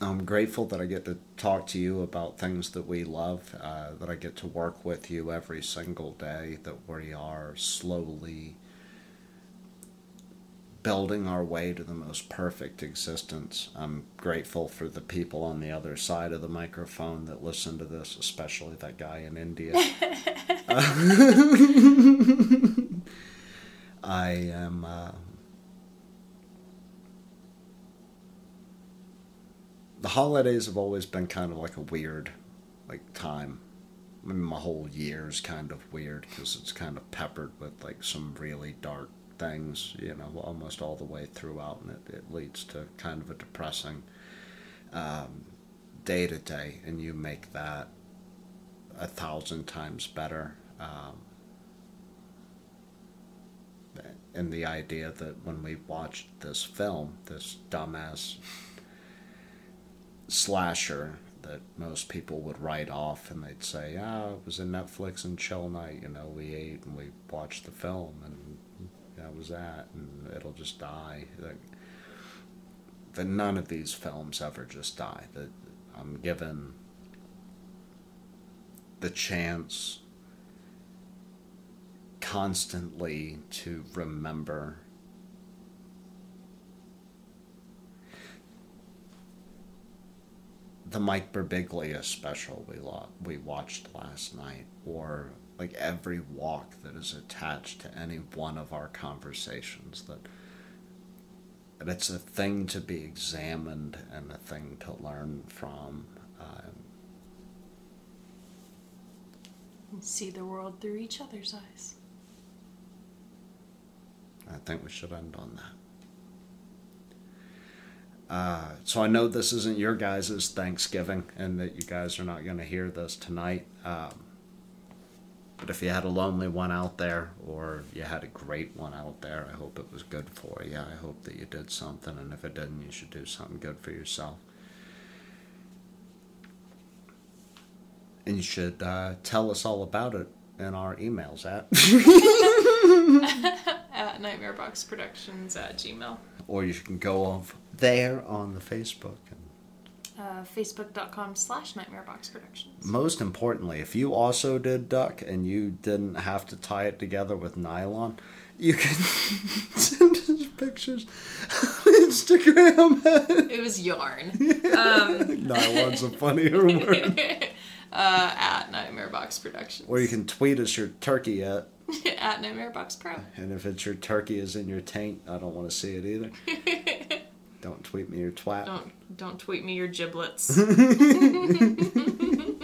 I'm grateful that I get to talk to you about things that we love, uh, that I get to work with you every single day, that we are slowly building our way to the most perfect existence. I'm grateful for the people on the other side of the microphone that listen to this, especially that guy in India. I am. Uh, the holidays have always been kind of like a weird, like time. I mean, my whole year is kind of weird because it's kind of peppered with like some really dark things, you know, almost all the way throughout, and it, it leads to kind of a depressing um, day to day, and you make that a thousand times better. Um, and the idea that when we watched this film, this dumbass slasher that most people would write off and they'd say, ah, it was a Netflix and chill night, you know, we ate and we watched the film and that was that and it'll just die. That, that none of these films ever just die. That I'm given the chance constantly to remember the Mike Birbiglia special we lo- we watched last night, or like every walk that is attached to any one of our conversations. That that it's a thing to be examined and a thing to learn from. Um, See the world through each other's eyes. I think we should end on that. Uh, so I know this isn't your guys' Thanksgiving, and that you guys are not going to hear this tonight. Um, but if you had a lonely one out there, or you had a great one out there, I hope it was good for you. I hope that you did something, and if it didn't, you should do something good for yourself. And you should uh, tell us all about it in our emails at. At nightmareboxproductions at gmail. or you can go off there on the Facebook. And Uh, Facebook.com slash nightmareboxproductions. most importantly, if you also did duck and you didn't have to tie it together with nylon, you can send us pictures on Instagram. It was yarn. Um, Nylon's a funnier word. uh, at Nightmare Box Productions. Or you can tweet us your turkey at, at Nightmare Box Pro. and if it's your turkey is in your taint, I don't want to see it either. Don't tweet me your twat. Don't don't tweet me your giblets.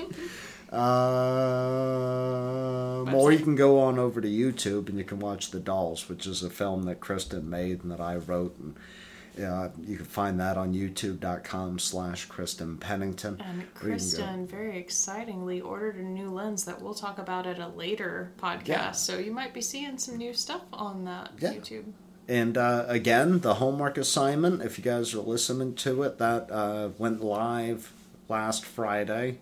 Um, or you can go on over to YouTube and you can watch The Dolls, which is a film that Kristen made and that I wrote. And uh, you can find that on youtube.com slash Kristen Pennington. And Or you can go- Kristen very excitingly ordered a new lens that we'll talk about at a later podcast. Yeah. So you might be seeing some new stuff on that Yeah. YouTube. And uh, again, the homework assignment, if you guys are listening to it, that uh, went live last Friday.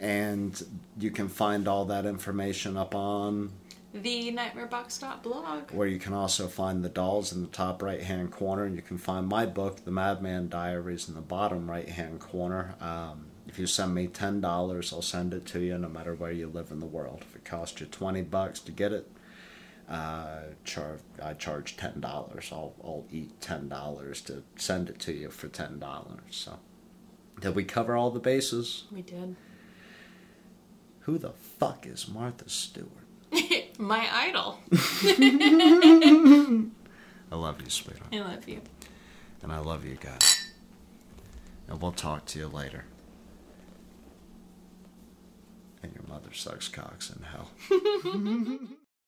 And you can find all that information up on The nightmarebox.blog. where you can also find the dolls in the top right hand corner. And you can find my book, The Madman Diaries, in the bottom right hand corner. Um, if you send me ten dollars, I'll send it to you, no matter where you live in the world. If it costs you twenty bucks to get it, uh, char- I charge ten dollars. I'll I'll eat ten dollars to send it to you for ten dollars. So, did we cover all the bases? We did. Who the fuck is Martha Stewart? My idol. I love you, sweetheart, I love you. and I love you guys. And we'll talk to you later. And your mother sucks cocks in hell.